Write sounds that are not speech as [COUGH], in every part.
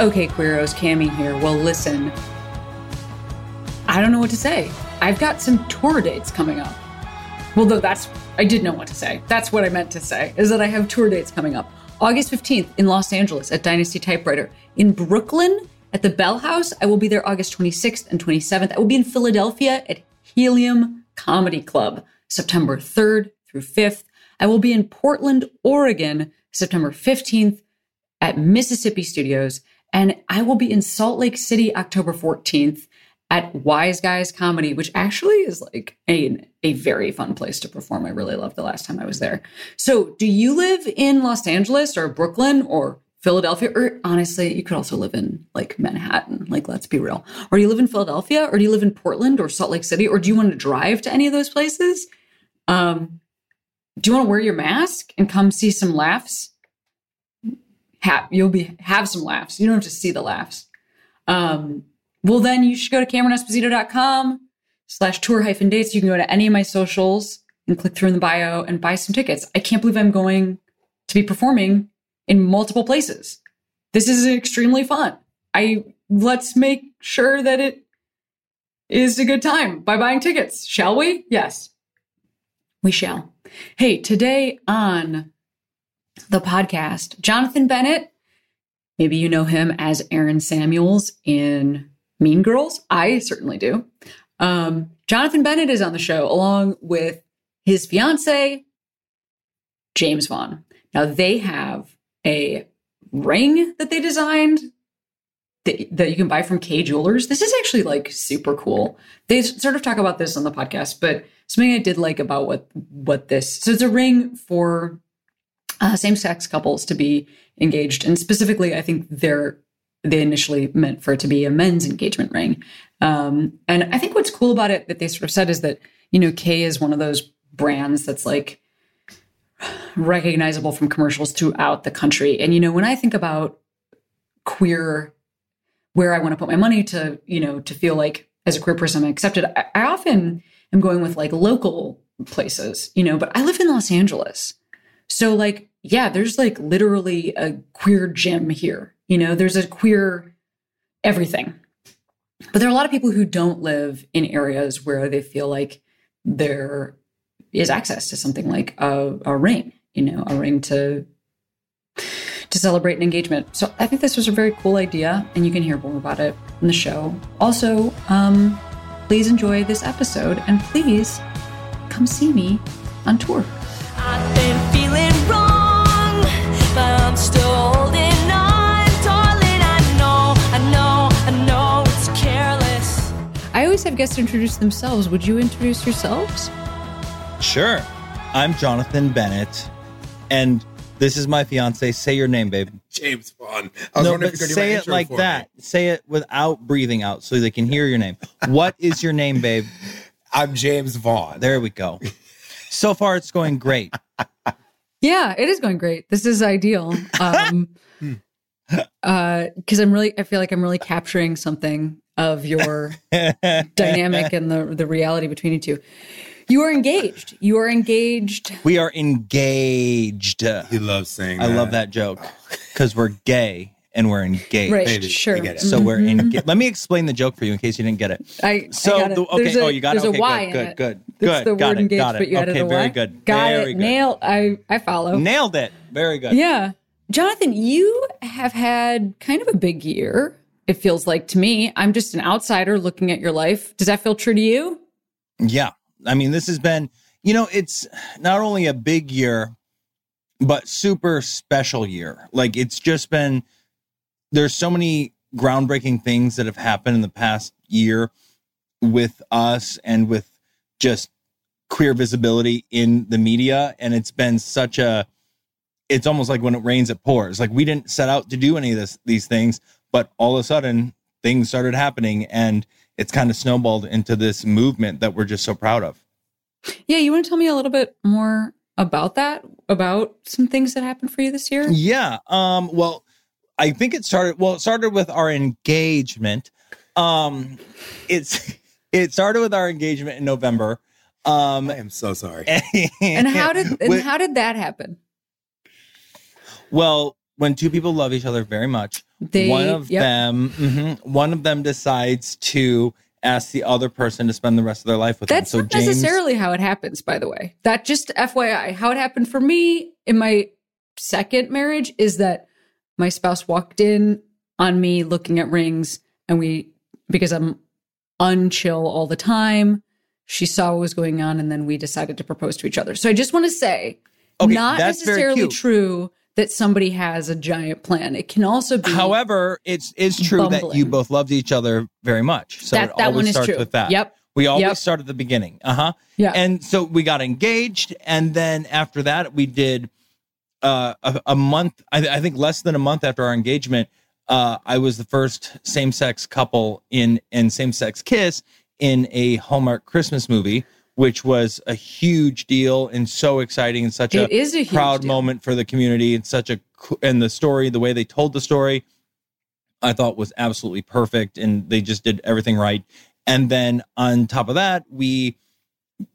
Okay, Queeros, Cami here. Well, listen, I don't know what to say. I've got some tour dates coming up. Well, though that's, I did know what to say. That's what I meant to say, is that I have tour dates coming up. August 15th in Los Angeles at Dynasty Typewriter. In Brooklyn at the Bell House, I will be there August 26th and 27th. I will be in Philadelphia at Helium Comedy Club September 3rd through 5th. I will be in Portland, Oregon, September 15th at Mississippi Studios. And I will be in Salt Lake City October 14th at Wise Guys Comedy, which actually is like a, a very fun place to perform. I really loved the last time I was there. So, do you live in Los Angeles or Brooklyn or Philadelphia? Or honestly, you could also live in like Manhattan. Like, let's be real. Or do you live in Philadelphia or do you live in Portland or Salt Lake City? Or do you want to drive to any of those places? Um, do you want to wear your mask and come see some laughs? Have you'll be have some laughs. You don't have to see the laughs. Um, well, then you should go to CameronEsposito.com slash tour hyphen dates. You can go to any of my socials and click through in the bio and buy some tickets. I can't believe I'm going to be performing in multiple places. This is extremely fun. I let's make sure that it is a good time by buying tickets, shall we? Yes, we shall. Hey, today on the podcast. Jonathan Bennett, maybe you know him as Aaron Samuels in Mean Girls. I certainly do. Um, Jonathan Bennett is on the show along with his fiance, Jaymes Vaughan. Now they have a ring that they designed that, that you can buy from Kay Jewelers. This is actually like super cool. They sort of talk about this on the podcast, but something I did like about what what this so it's a ring for uh, same-sex couples to be engaged, and specifically, I think they're they initially meant for it to be a men's engagement ring. Um, and I think what's cool about it that they sort of said is that you know Kay is one of those brands that's like recognizable from commercials throughout the country. And you know, when I think about queer, where I want to put my money to, you know, to feel like as a queer person I'm accepted, I, I often am going with like local places, you know. But I live in Los Angeles, so like yeah, there's like literally a queer gym here. You know, there's a queer everything. But there are a lot of people who don't live in areas where they feel like there is access to something like a, a ring, you know, a ring to to celebrate an engagement. So I think this was a very cool idea, and you can hear more about it in the show. Also, um, please enjoy this episode, and please come see me on tour. Have guests introduce themselves. Would you introduce yourselves? Sure. I'm Jonathan Bennett, and this is my fiance. Say your name, babe. Jaymes Vaughan. no, but say it like that. Me. Say it without breathing out so they can hear your name. what is your name, babe? [LAUGHS] I'm Jaymes Vaughan. There we go. [LAUGHS] So far, it's going great. Yeah, it is going great. This is ideal. [LAUGHS] Um, uh, because I'm really, I feel like I'm really capturing something of your dynamic and the the reality between you two. You are engaged. You are engaged. We are engaged. He loves saying. I that. love that joke because we're gay and we're engaged. Right, Maybe. sure. So mm-hmm. we're engaged. Let me explain the joke for you in case you didn't get it. I so I the, okay. A, oh, you got it. There's okay, a Y good, good, good, good. the word got it, got it. okay, very y? good. Got very it. Good. Nailed. I I follow. Nailed it. Very good. Yeah, Jonathan, you have had kind of a big year. It feels like to me. I'm just an outsider looking at your life. Does that feel true to you? Yeah. I mean, this has been. You know, it's not only a big year, but super special year. Like it's just been. There's so many groundbreaking things that have happened in the past year with us and with just queer visibility in the media and it's been such a it's almost like when it rains it pours like we didn't set out to do any of this these things but all of a sudden things started happening and it's kind of snowballed into this movement that we're just so proud of. Yeah, you want to tell me a little bit more about that? About some things that happened for you this year? Yeah. Um, well, I think it started well, it started with our engagement. Um it's it started with our engagement in November. Um I am so sorry. [LAUGHS] And how did and with- how did that happen? well, when two people love each other very much, They one of yep. them mhm, one of them decides to ask the other person to spend the rest of their life with That's them. So not James necessarily how it happens, by the way. That just FYI, how it happened for me in my second marriage is that my spouse walked in on me looking at rings, and we, because I'm unchill all the time, she saw what was going on, and then we decided to propose to each other. So I just want to say, Okay, not necessarily true that somebody has a giant plan. It can also be. However, it's it's true that you both loved each other very much. So that it that always one is starts true. with that. Yep. We always Yep. start at the beginning. Uh huh. Yeah. And so we got engaged, and then after that, we did uh, a, a month. I, I think less than a month after our engagement, uh, I was the first same-sex couple in in same-sex kiss in a Hallmark Christmas movie, which was a huge deal and so exciting and such It a is a huge proud deal. moment for the community and such a and the story, the way they told the story. I thought was absolutely perfect, and they just did everything right. And then on top of that, we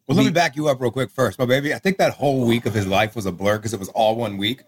Well, let me back you up real quick first. But baby, I think that whole week of his life was a blur because it was all one week.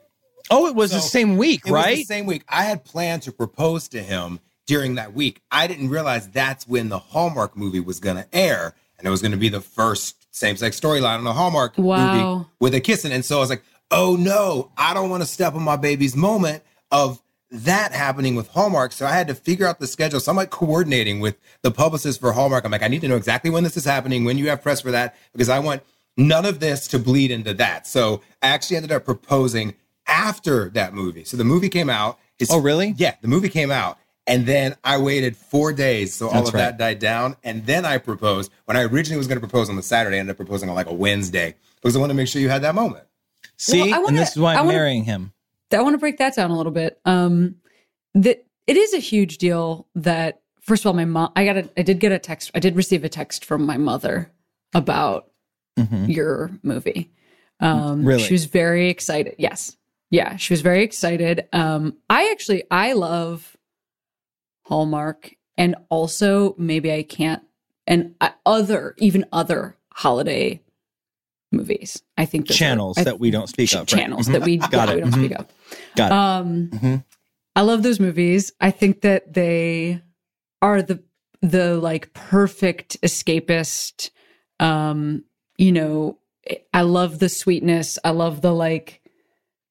oh, it was the same week, It was right? the same week. I had planned to propose to him during that week. I didn't realize that's when the Hallmark movie was going to air, and it was going to be the first same-sex storyline on the Hallmark Wow. movie with a kissing. And so I was like, "Oh no, I don't want to step on my baby's moment of that happening with Hallmark." So I had to figure out the schedule. So I'm like coordinating with the publicist for Hallmark. I'm like, I need to know exactly when this is happening, when you have press for that, because I want none of this to bleed into that. So I actually ended up proposing after that movie. So the movie came out. It's, Oh, really? Yeah, the movie came out. And then I waited four days so all That's of right. that died down. And then I proposed. When I originally was going to propose on the Saturday, I ended up proposing on like a Wednesday because I wanted to make sure you had that moment. See, Well, wanna- and this is why I I'm wanna- marrying him. I want to break that down a little bit. Um, that it is a huge deal that first of all, my mom, I got a, I did get a text, I did receive a text from my mother about Mhm. your movie. Um, Really? she was very excited. Yes, yeah, she was very excited. Um, I actually, I love Hallmark, and also maybe I can't, and other, even other holiday movies. I think those are- Channels I- that we don't speak of. right? channels that we, [LAUGHS] Got it. we don't Mhm. speak of. Got it. Um, Mhm. I love those movies. I think that they are the the like perfect escapist. Um, you know, I love the sweetness. I love the like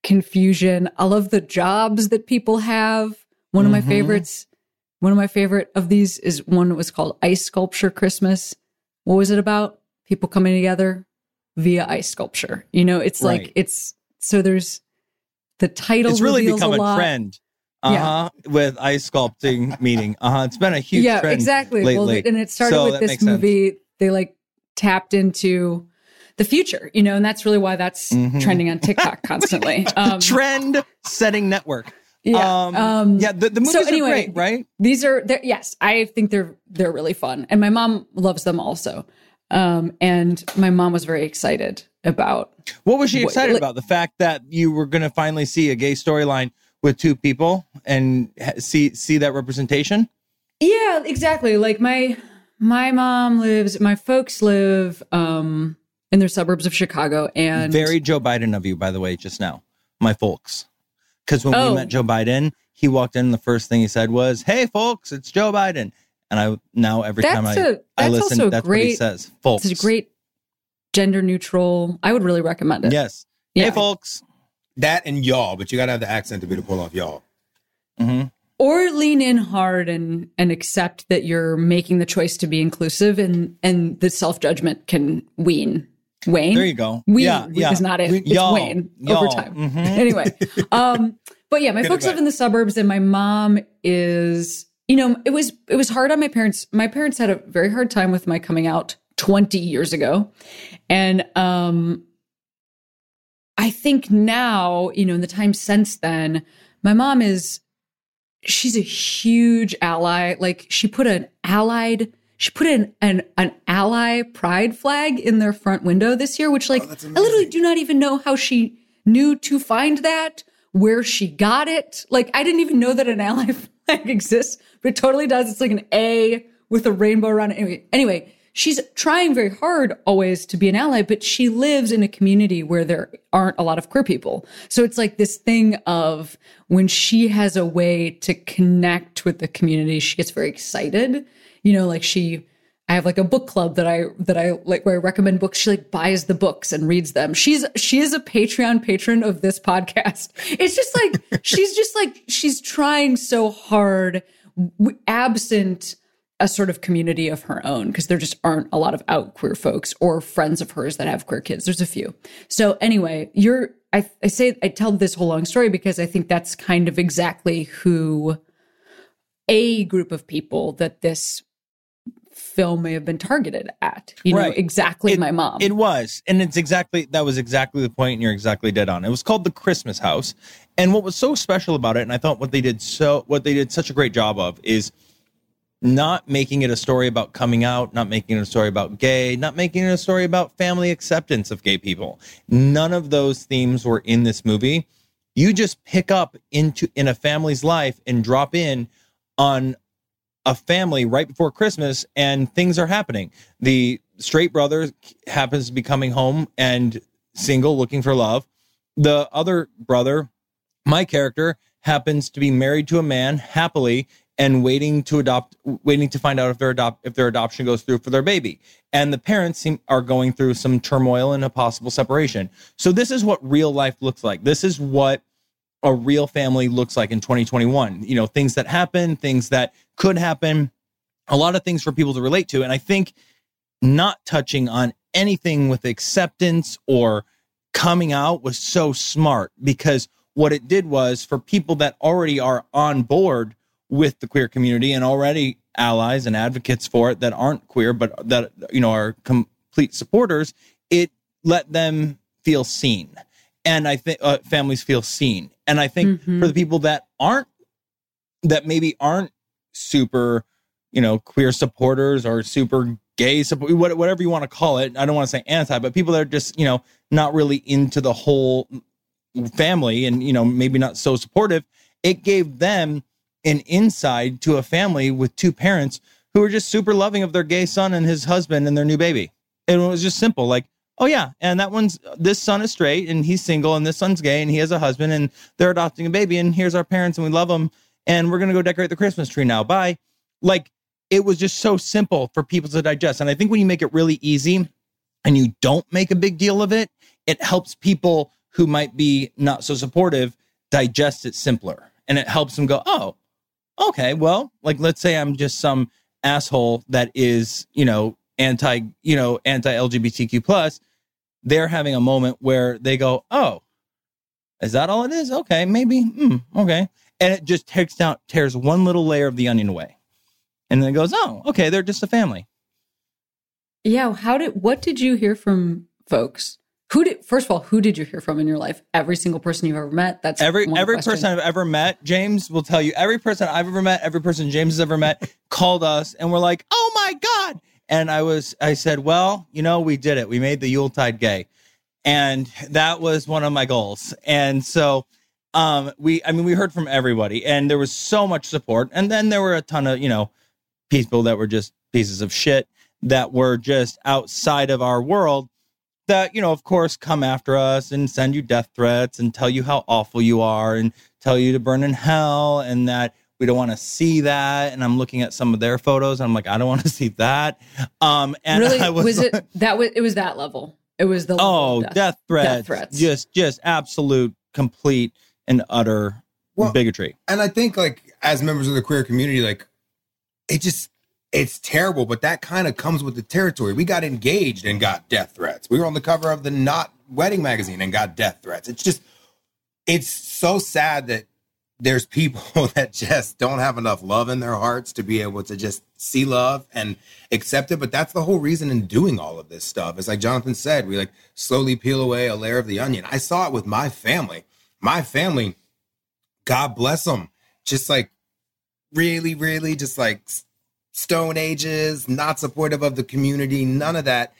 confusion. I love the jobs that people have. One of my Mhm. favorites. One of my favorite of these is one that was called Ice Sculpture Christmas. What was it about? People coming together via ice sculpture. You know, it's like it's so there's the title. It's really become a, lot. trend. Uh Yeah. huh. With ice sculpting meaning Uh huh. It's been a huge yeah, trend exactly. lately. Well, and it started So with this makes sense. movie. They like tapped into the future, you know, and that's really why that's Mhm. trending on TikTok [LAUGHS] constantly. [LAUGHS] Um, trend setting network. Yeah. Um, um, yeah. The, the movies so are anyway, great, right? These are yes, I think they're they're really fun, and my mom loves them also. Um, and my mom was very excited about. What was she excited like- about? The fact that you were going to finally see a gay storyline with two people and see see that representation. Yeah, exactly. Like my my mom lives, my folks live um in the suburbs of Chicago, and Very Joe Biden of you, by the way, just now, my folks. Because when Oh. we met Joe Biden, he walked in. and The first thing he said was, "Hey, folks, it's Joe Biden." And I now every time That's I a- I that's listen, also a that's what he says. Folks, it's a great gender neutral. I would really recommend it. Yes. Yeah. Hey, folks. That and y'all, but you got to have the accent to be able to pull off y'all. hmm or lean in hard and and accept that you're making the choice to be inclusive and and the self-judgment can wean wane There you go. We yeah, yeah. is not it it's Y'all, wane y'all. over time Mhm. [LAUGHS] anyway um but yeah my Good folks live in the suburbs and my mom is you know it was it was hard on my parents my parents had a very hard time with my coming out 20 years ago and um i think now you know in the time since then my mom is she's a huge ally. Like she put an allied she put an, an an ally pride flag in their front window this year, which like Oh, I literally do not even know how she knew to find that, where she got it. Like I didn't even know that an ally [LAUGHS] flag exists, but it totally does. It's like an A with a rainbow around it. Anyway, anyway, she's trying very hard always to be an ally, but she lives in a community where there aren't a lot of queer people. So it's like this thing of when she has a way to connect with the community, she gets very excited. You know, like she I have like a book club that I that I like where I recommend books. She like buys the books and reads them. She's she is a Patreon patron of this podcast. [LAUGHS] It's just like she's just like she's trying so hard, absent a sort of community of her own because there just aren't a lot of out queer folks or friends of hers that have queer kids. There's a few. So anyway, you're I, I say I tell this whole long story because I think that's kind of exactly who a group of people that this film may have been targeted at. You know, exactly It- my mom. It was. And it's exactly that was exactly the point, and you're exactly dead on. It was called the Christmas House. And what was so special about it, and I thought what they did so what they did such a great job of is not making it a story about coming out, not making it a story about gay, not making it a story about family acceptance of gay people. None of those themes were in this movie. You just pick up into in a family's life and drop in on a family right before Christmas and things are happening. The straight brother happens to be coming home and single looking for love. The other brother, my character, happens to be married to a man happily and waiting to adopt waiting to find out if their adopt if their adoption goes through for their baby. And the parents seem, are going through some turmoil and a possible separation. So this is what real life looks like. This is what a real family looks like in 2021. You know, things that happen, things that could happen, a lot of things for people to relate to. And I think not touching on anything with acceptance or coming out was so smart because what it did was for people that already are on board with the queer community and already allies and advocates for it that aren't queer but that you know are complete supporters it let them feel seen and i think uh, families feel seen and i think Mhm. for the people that aren't that maybe aren't super you know queer supporters or super gay support whatever you want to call it. I don't want to say anti but people that are just you know not really into the whole family and you know maybe not so supportive it gave them an insight to a family with two parents who were just super loving of their gay son and his husband and their new baby. And it was just simple like oh yeah and that one's this son is straight and he's single and this son's gay and he has a husband and they're adopting a baby and here's our parents and we love them and we're gonna go decorate the christmas tree now. Bye. Like it was just so simple for people to digest. And i think when you make it really easy and you don't make a big deal of it it helps people who might be not so supportive digest it simpler. And it helps them go oh okay well like let's say i'm just some asshole that is you know anti you know anti lgbtq plus they're having a moment where they go oh is that all it is? Okay maybe hmm, okay and it just takes down tears one little layer of the onion away and then it goes oh okay they're just a family yeah. How did what did you hear from folks? Who did first of all, who did you hear from in your life? Every single person you've ever met? That's every every question. person I've ever met, Jaymes will tell you. Every person I've ever met, every person Jaymes has ever met, [LAUGHS] called us and we're like, "Oh my god!" And I was, I said, "Well, you know, we did it. We made the Yuletide gay, and that was one of my goals." And so, um, we, I mean, we heard from everybody, and there was so much support. And then there were a ton of, you know, people that were just pieces of shit that were just outside of our world that you know of course come after us and send you death threats and tell you how awful you are and tell you to burn in hell and that we don't want to see that and i'm looking at some of their photos and i'm like i don't want to [LAUGHS] see that um and really I was, it that was it was that level. It was the level oh of death. threats, Death threats. just just absolute complete and utter Well, bigotry and I think like as members of the queer community, like it just it's terrible, but that kind of comes with the territory. We got engaged and got death threats. We were on the cover of the Knot Wedding magazine and got death threats. It's just it's so sad that there's people [LAUGHS] that just don't have enough love in their hearts to be able to just see love and accept it. But that's the whole reason in doing all of this stuff. It's like Jonathan said, we like slowly peel away a layer of the onion. I saw it with my family. My family, God bless them, just like really, really just like stone ages, not supportive of the community, none of that.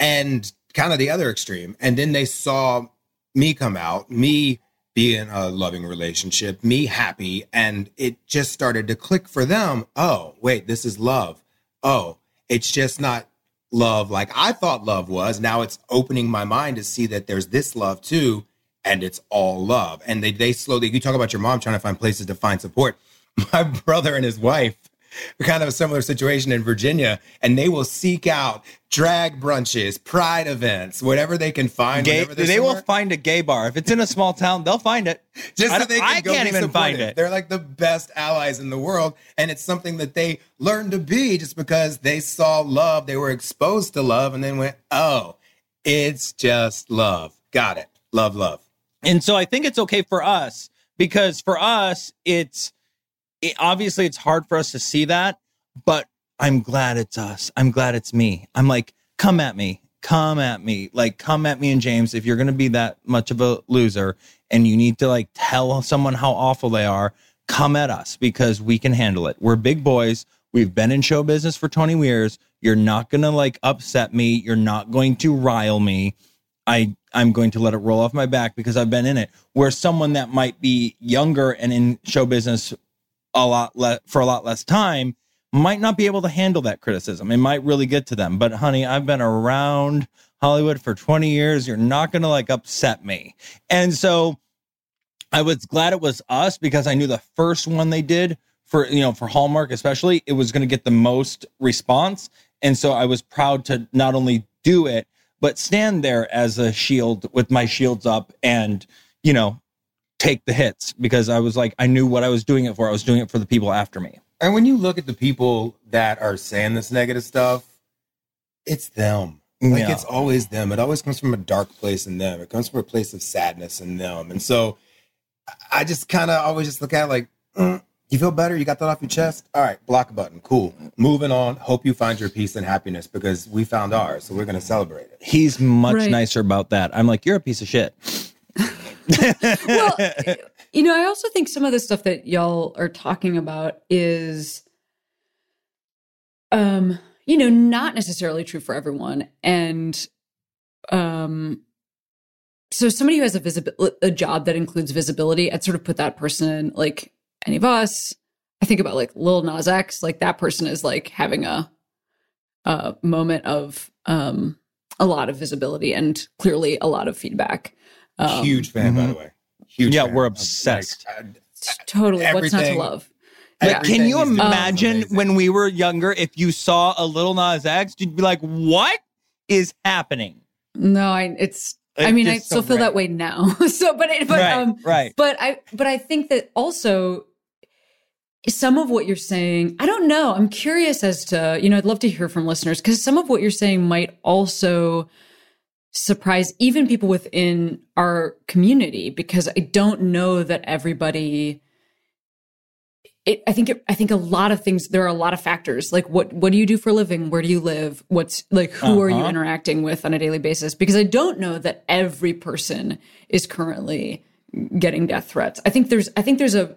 And kind of the other extreme. And then they saw me come out, me be in a loving relationship, me happy, and it just started to click for them. Oh, wait, this is love. Oh, it's just not love like I thought love was. Now it's opening my mind to see that there's this love too, and it's all love. And they they slowly you talk about your mom trying to find places to find support. [LAUGHS] My brother and his wife kind of a similar situation in Virginia, and they will seek out drag brunches, pride events, whatever they can find. Gay, they will find a gay bar. If it's in a small town, they'll find it. [LAUGHS] just I so they can I go can't even find it. They're like the best allies in the world, and it's something that they learned to be just because they saw love, they were exposed to love, and then went, "Oh, it's just love." Got it. Love, love. And so I think it's okay for us because for us, it's it, obviously it's hard for us to see that, but I'm glad it's us. I'm glad it's me. I'm like, come at me, come at me, like, come at me and James. If you're going to be that much of a loser and you need to like tell someone how awful they are, come at us because we can handle it. We're big boys. We've been in show business for 20 years. You're not going to like upset me. You're not going to rile me. I I'm going to let it roll off my back because I've been in it. Where someone that might be younger and in show business a lot le- for a lot less time might not be able to handle that criticism. It might really get to them. But honey, I've been around Hollywood for 20 years. You're not going to like upset me. And so I was glad it was us because I knew the first one they did for you know for Hallmark especially it was going to get the most response and so I was proud to not only do it but stand there as a shield with my shields up and you know take the hits because I was like I knew what I was doing it for I was doing it for the people after me And when you look at the people that are saying this negative stuff, it's them. Like Yeah. it's always them. It always comes from a dark place in them. It comes from a place of sadness in them. And so I just kind of always just look at it like, mm, you feel better? You got that off your chest? All right, block button. Cool. Moving on. Hope you find your peace and happiness because we found ours. So we're going to celebrate it. he's much Right. nicer about that I'm like you're a piece of shit [LAUGHS] well, you know, I also think some of the stuff that y'all are talking about is, um, you know, not necessarily true for everyone, and um, so somebody who has a visibil- a job that includes visibility, I'd sort of put that person like any of us. I think about like Lil Nas X, like that person is like having a a moment of um a lot of visibility and clearly a lot of feedback. Um, Huge fan, by mhm. the way. Huge Yeah, fan we're of, like, obsessed. uh, Totally. What's not to love? Yeah. can you Everything he's doing is imagine amazing. when we were younger, if you saw a Lil Nas X, you'd be like, "What is happening?" No, I it's I mean I still so feel that way now. [LAUGHS] so but it, but right, um right. but I but I think that also some of what you're saying, I don't know. I'm curious as to, you know, I'd love to hear from listeners because some of what you're saying might also surprise even people within our community because I don't know that everybody it, I think it, I think a lot of things there are a lot of factors. Like what what do you do for a living? Where do you live? What's like who are you Uh-huh. interacting with on a daily basis? Because I don't know that every person is currently getting death threats. I think there's I think there's a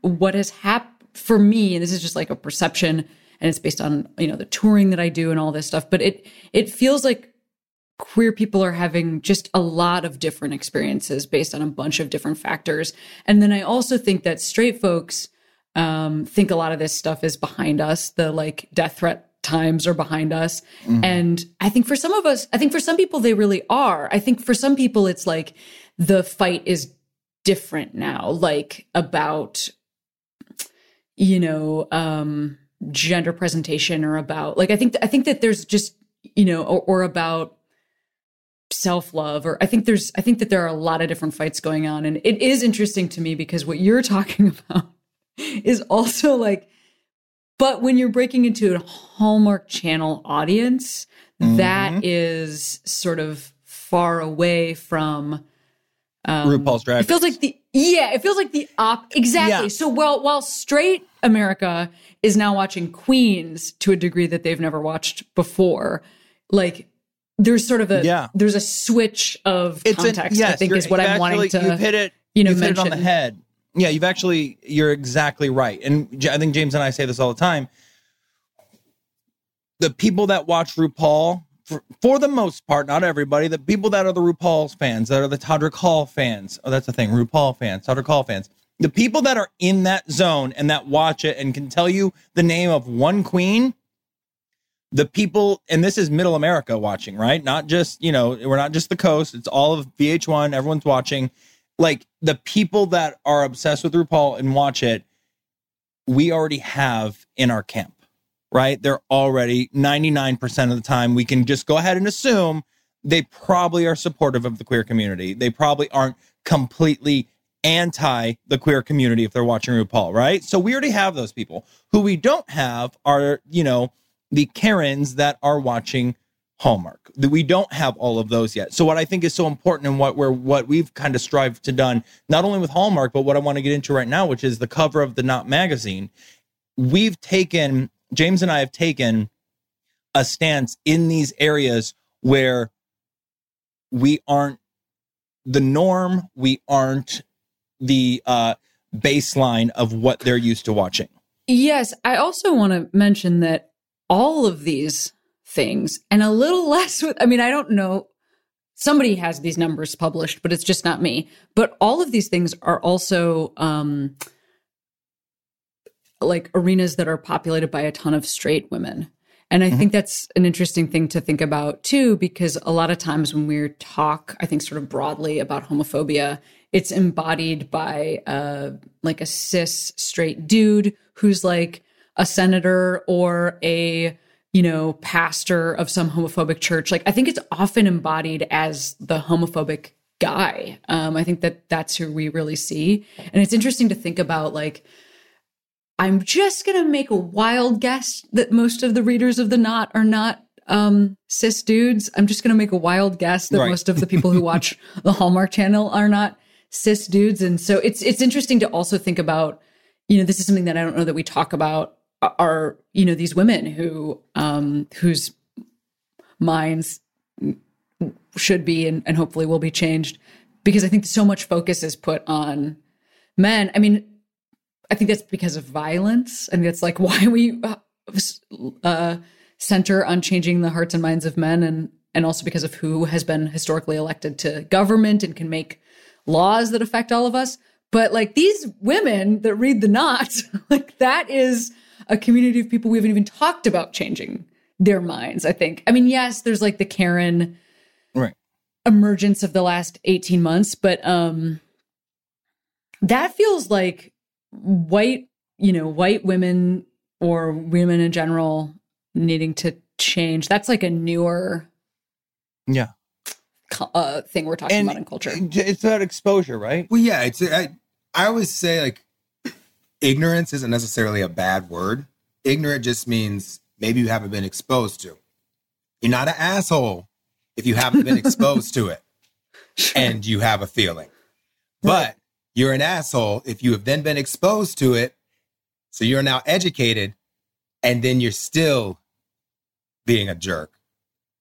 what has happened for me and this is just like a perception and it's based on you know the touring that I do and all this stuff but it it feels like queer people are having just a lot of different experiences based on a bunch of different factors and then I also think that straight folks um, think a lot of this stuff is behind us. The like death threat times are behind us. And I think for some of us, I think for some people, they really are. I think for some people, it's like the fight is different now, like about, you know, um, gender presentation or about like, I think, I think that there's just, you know, or, or about, self-love or i think there's i think that there are a lot of different fights going on. And it is interesting to me because what you're [LAUGHS] talking about is also like but when you're breaking into a hallmark channel audience that is sort of far away from um, RuPaul's Drag it feels like the yeah it feels like the op exactly Yeah. so while while straight america is now watching queens to a degree that they've never watched before like there's sort of a Yeah. there's a switch of It's an- context i yes, think you're- is what i'm wanting to You've hit it. you know, you've hit it on the head. Yeah, you've actually you're exactly right. And I think Jaymes and I say this all the time. The people that watch RuPaul for, for the most part, not everybody, the people that are the RuPaul fans, that are the Todrick Hall fans. Oh, that's the thing, RuPaul fans, Todrick Hall fans. The people that are in that zone and that watch it and can tell you the name of one queen, the people, and this is middle America watching, right? Not just, you know, we're not just the coast, it's all of VH1, everyone's watching. Like the people that are obsessed with RuPaul and watch it, we already have in our camp, right? They're already 99% of the time, we can just go ahead and assume they probably are supportive of the queer community. They probably aren't completely anti the queer community if they're watching RuPaul, right? So we already have those people. Who we don't have are, you know, the Karens that are watching Hallmark. We don't have all of those yet. So what I think is so important and what we're what we've kind of strived to done, not only with Hallmark, but what I want to get into right now, which is the cover of the Knot magazine. We've taken Jaymes and I have taken a stance in these areas where we aren't the norm, we aren't the uh, baseline of what they're used to watching. Yes, I also want to mention that all of these things and a little [LAUGHS] less with, I mean, I don't know. Somebody has these numbers published, but it's just not me. But all of these things are also um, like arenas that are populated by a ton of straight women. And I mm-hmm. think that's an interesting thing to think about too, because a lot of times when we talk, I think sort of broadly about homophobia, it's embodied by uh, like a cis straight dude who's like a senator or a you know pastor of some homophobic church like i think it's often embodied as the homophobic guy um, i think that that's who we really see and it's interesting to think about like i'm just gonna make a wild guess that most of the readers of the knot are not um, cis dudes i'm just gonna make a wild guess that right. most of the people who watch [LAUGHS] the hallmark channel are not cis dudes. And so it's it's interesting to also think about, you know, this is something that I don't know that we talk about are, you know, these women who um whose minds should be and, and hopefully will be changed because I think so much focus is put on men. I mean, I think that's because of violence. I mean, that's like [LAUGHS] why we uh, center on changing the hearts and minds of men, and and also because of who has been historically elected to government and can make laws that affect all of us. But like these women that read the knot, [LAUGHS] like that is a community of people we haven't even talked about changing their minds, I think. I mean, yes, there's like the Karen right. emergence of the last 18 months, but um that feels like white, you know, white women or women in general needing to change. That's like a newer yeah uh, thing we're talking and about in culture. It's about exposure, right? Well, yeah. It's I, I always say like ignorance isn't necessarily a bad word. Ignorant just means maybe you haven't been exposed to. You're not an asshole if you haven't been [LAUGHS] exposed to it and you have a feeling. But you're an asshole if you have then been exposed to it. So you're now educated and then you're still being a jerk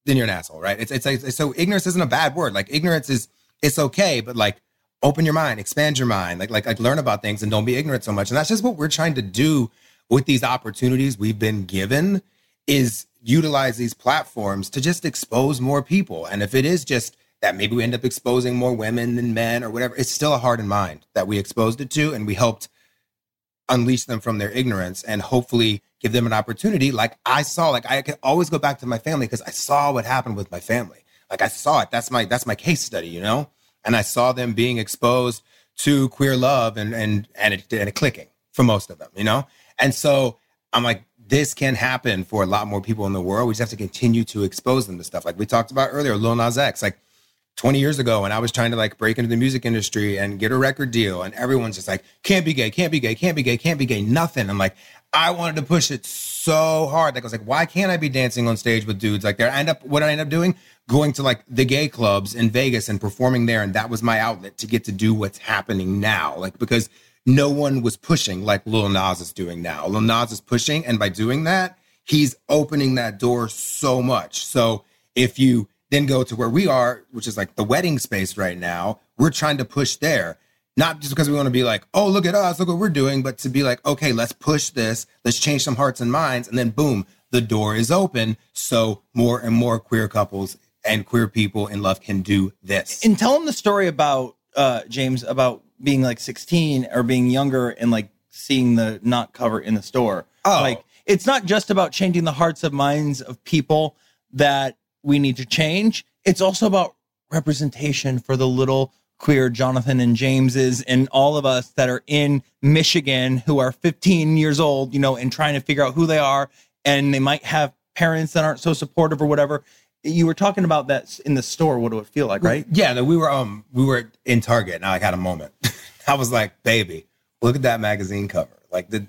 then you're an asshole, right? It's, it's so ignorance isn't a bad word. Like ignorance is it's okay, but like open your mind, expand your mind, like like like learn about things and don't be ignorant so much. And that's just what we're trying to do with these opportunities we've been given is utilize these platforms to just expose more people. And if it is just that maybe we end up exposing more women than men or whatever, it's still a heart and mind that we exposed it to and we helped unleash them from their ignorance and hopefully give them an opportunity. Like I saw, like I can always go back to my family because I saw what happened with my family. Like I saw it. That's my that's my case study, you know. And I saw them being exposed to queer love and and and it, and it clicking for most of them, you know. And so I'm like, this can happen for a lot more people in the world. We just have to continue to expose them to stuff. Like we talked about earlier, Lil Nas X. Like 20 years ago and I was trying to like break into the music industry and get a record deal, and everyone's just like, can't be gay, can't be gay, can't be gay, can't be gay, nothing. I'm like, I wanted to push it so hard. Like I was like, why can't I be dancing on stage with dudes like there? I end up what I end up doing, going to like the gay clubs in Vegas and performing there, and that was my outlet to get to do what's happening now. Like because no one was pushing like Lil Nas is doing now. Lil Nas is pushing, and by doing that, he's opening that door so much. So if you then go to where we are, which is like the wedding space right now, we're trying to push there not just because we want to be like, oh, look at us, look what we're doing, but to be like, okay, let's push this, let's change some hearts and minds. And then boom, the door is open. So more and more queer couples and queer people in love can do this. And tell them the story about uh Jaymes about being like 16 or being younger and like seeing the Knot cover in the store. Oh. Like it's not just about changing the hearts of minds of people that we need to change. It's also about representation for the little queer Jonathan and Jameses and all of us that are in Michigan who are 15 years old, you know, and trying to figure out who they are. And they might have parents that aren't so supportive or whatever. You were talking about that in the store. What it feel like, right? Yeah, no, we were um we were in Target and I had a moment. [LAUGHS] I was like, baby, look at that magazine cover. Like the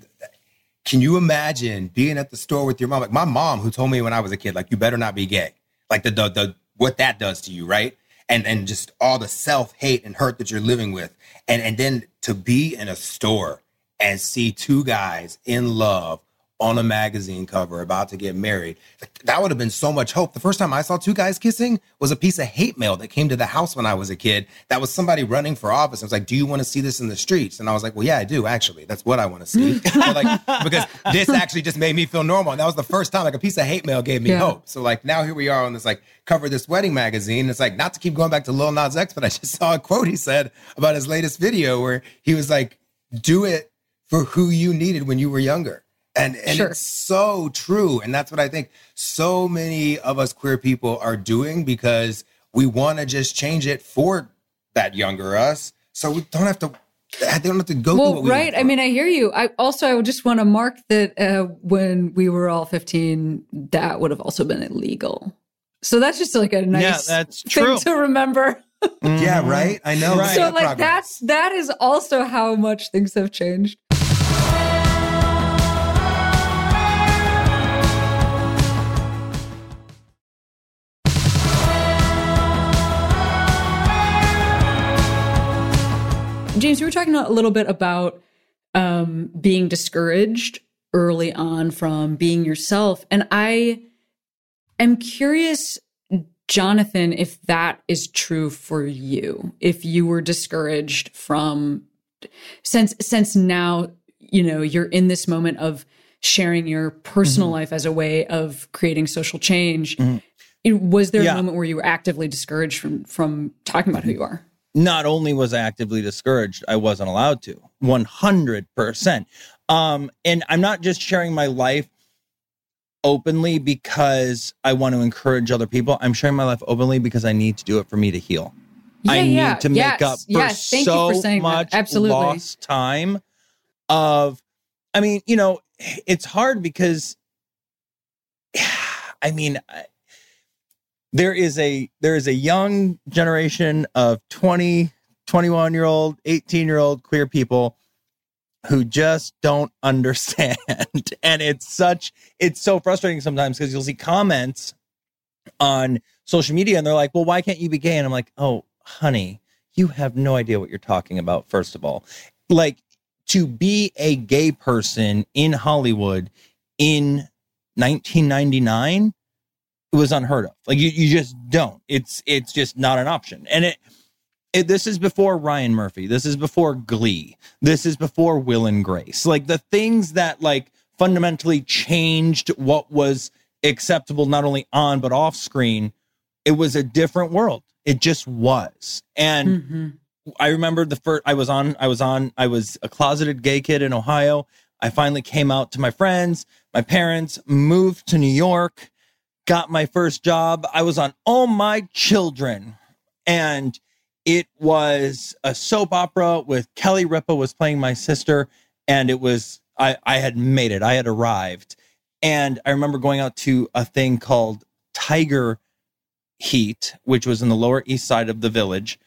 can you imagine being at the store with your mom? Like my mom who told me when I was a kid, like you better not be gay. Like the the, the what that does to you, right? And and just all the self-hate and hurt that you're living with. And and then to be in a store and see two guys in love on a magazine cover about to get married. That would have been so much hope. The first time I saw two guys kissing was a piece of hate mail that came to the house when I was a kid. That was somebody running for office. I was like, "Do you want to see this in the streets?" And I was like, "Well, yeah, I do actually. That's what I want to see." [LAUGHS] [LAUGHS] like because this actually just made me feel normal. And that was the first time like a piece of hate mail gave me Yeah. hope. So like now here we are on this like cover this wedding magazine. It's like not to keep going back to Lil Nas X, but I just saw a quote he said about his latest video where he was like, "Do it for who you needed when you were younger." And and Sure. it's so true. And that's what I think so many of us queer people are doing because we want to just change it for that younger us. So we don't have to they don't have to go through Well, what we right. I mean, I hear you. I also I would just want to mark that uh, when we were all 15, that would have also been illegal. So that's just like a nice yeah, that's thing true. to remember. yeah, right. I know. Right. So like progress. that's that is also how much things have changed. Jaymes, we were talking a little bit about um, being discouraged early on from being yourself. And I am curious, Jonathan, if that is true for you. If you were discouraged from since since now, you know, you're in this moment of sharing your personal Mm-hmm. life as a way of creating social change. It- Was there Yeah. a moment where you were actively discouraged from from talking about who you are? Not only was I actively discouraged, I wasn't allowed to. 100%. Um and I'm not just sharing my life openly because I want to encourage other people. I'm sharing my life openly because I need to do it for me to heal. I Yeah, need yeah. to make Yes, up for yes. Thank you so for saying that. much Absolutely. lost time of I mean, you know, it's hard because [SIGHS] I mean, I- there is a there is a young generation of 20 21 year old 18 year old queer people who just don't [LAUGHS] understand. And it's such it's so frustrating sometimes because you'll see comments on social media and they're like well why can't you be gay? And i'm like oh honey you have no idea what you're talking about first of all. Like to be a gay person in hollywood in 1999 it was unheard of. Like you, you just don't. It's it's just not an option. And it, it this is before Ryan Murphy. This is before Glee. This is before Will and Grace. Like the things that like fundamentally changed what was acceptable not only on but off screen. It was a different world. It just was. And Mhm. I remember the first I was on I was on I was a closeted gay kid in Ohio. I finally came out to my friends, my parents, moved to New York, got my first job. I was on All My Children and it was a soap opera with Kelly Ripa was playing my sister and it was I I had made it. I had arrived. And I remember going out to a thing called Tiger Heat, which was in the lower east side of the village.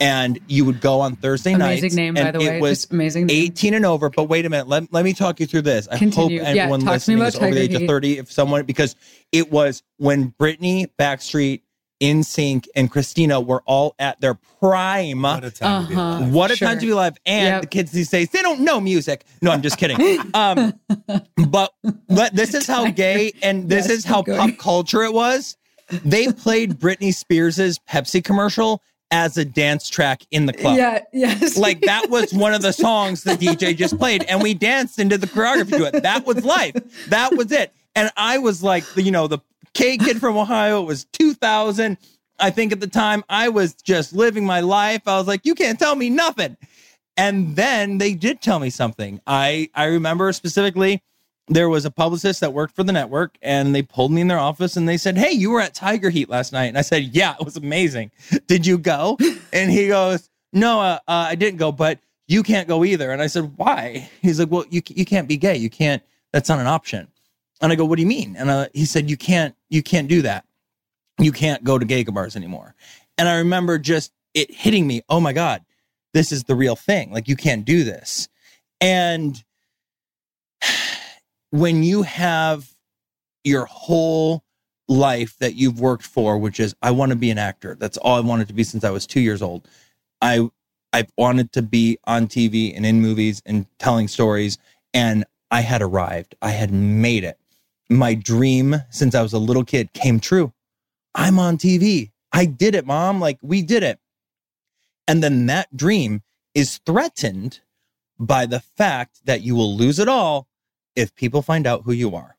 And you would go on Thursday Amazing nights. name, by and the way. It was Just amazing. name. 18 and over. But wait a minute. Let, let me talk you through this. I Continue. hope Yeah, everyone talk to me listening about is over the age of 30. If someone, because it was when Britney, Backstreet, NSYNC, and Christina were all at their prime. What a time to be Uh-huh. alive. What a Sure. time to be alive. And Yep. the kids these days, they don't know music. No, I'm just kidding. [LAUGHS] Um, but, but this is how gay and this Yes, is how keep pop culture it was. They played Britney Spears's Pepsi commercial as a dance track in the club. Yeah, yes. Like that was one of the songs the DJ just played, and we danced into the choreography to it. That was life. That was it. And I was like, you know, the K kid from Ohio. It was 2000. I think at the time I was just living my life. I was like, you can't tell me nothing. And then they did tell me something. I I remember specifically there was a publicist that worked for the network and they pulled me in their office and they said, Hey, you were at Tiger Heat last night. And I said, Yeah, it was amazing. [LAUGHS] Did you go? [LAUGHS] And he goes, No, uh, uh, I didn't go, but you can't go either. And I said, Why? He's like, Well, you, you can't be gay. You can't, that's not an option. And I go, What do you mean? And uh, he said, You can't, you can't do that. You can't go to gay bars anymore. And I remember just it hitting me, Oh my God, this is the real thing. Like, you can't do this. And when you have your whole life that you've worked for, which is I want to be an actor. That's all I wanted to be since I was two years old. I I wanted to be on TV and in movies and telling stories, and I had arrived. I had made it. My dream since I was a little kid came true. I'm on TV. I did it, mom. Like we did it. And then that dream is threatened by the fact that you will lose it all if people find out who you are.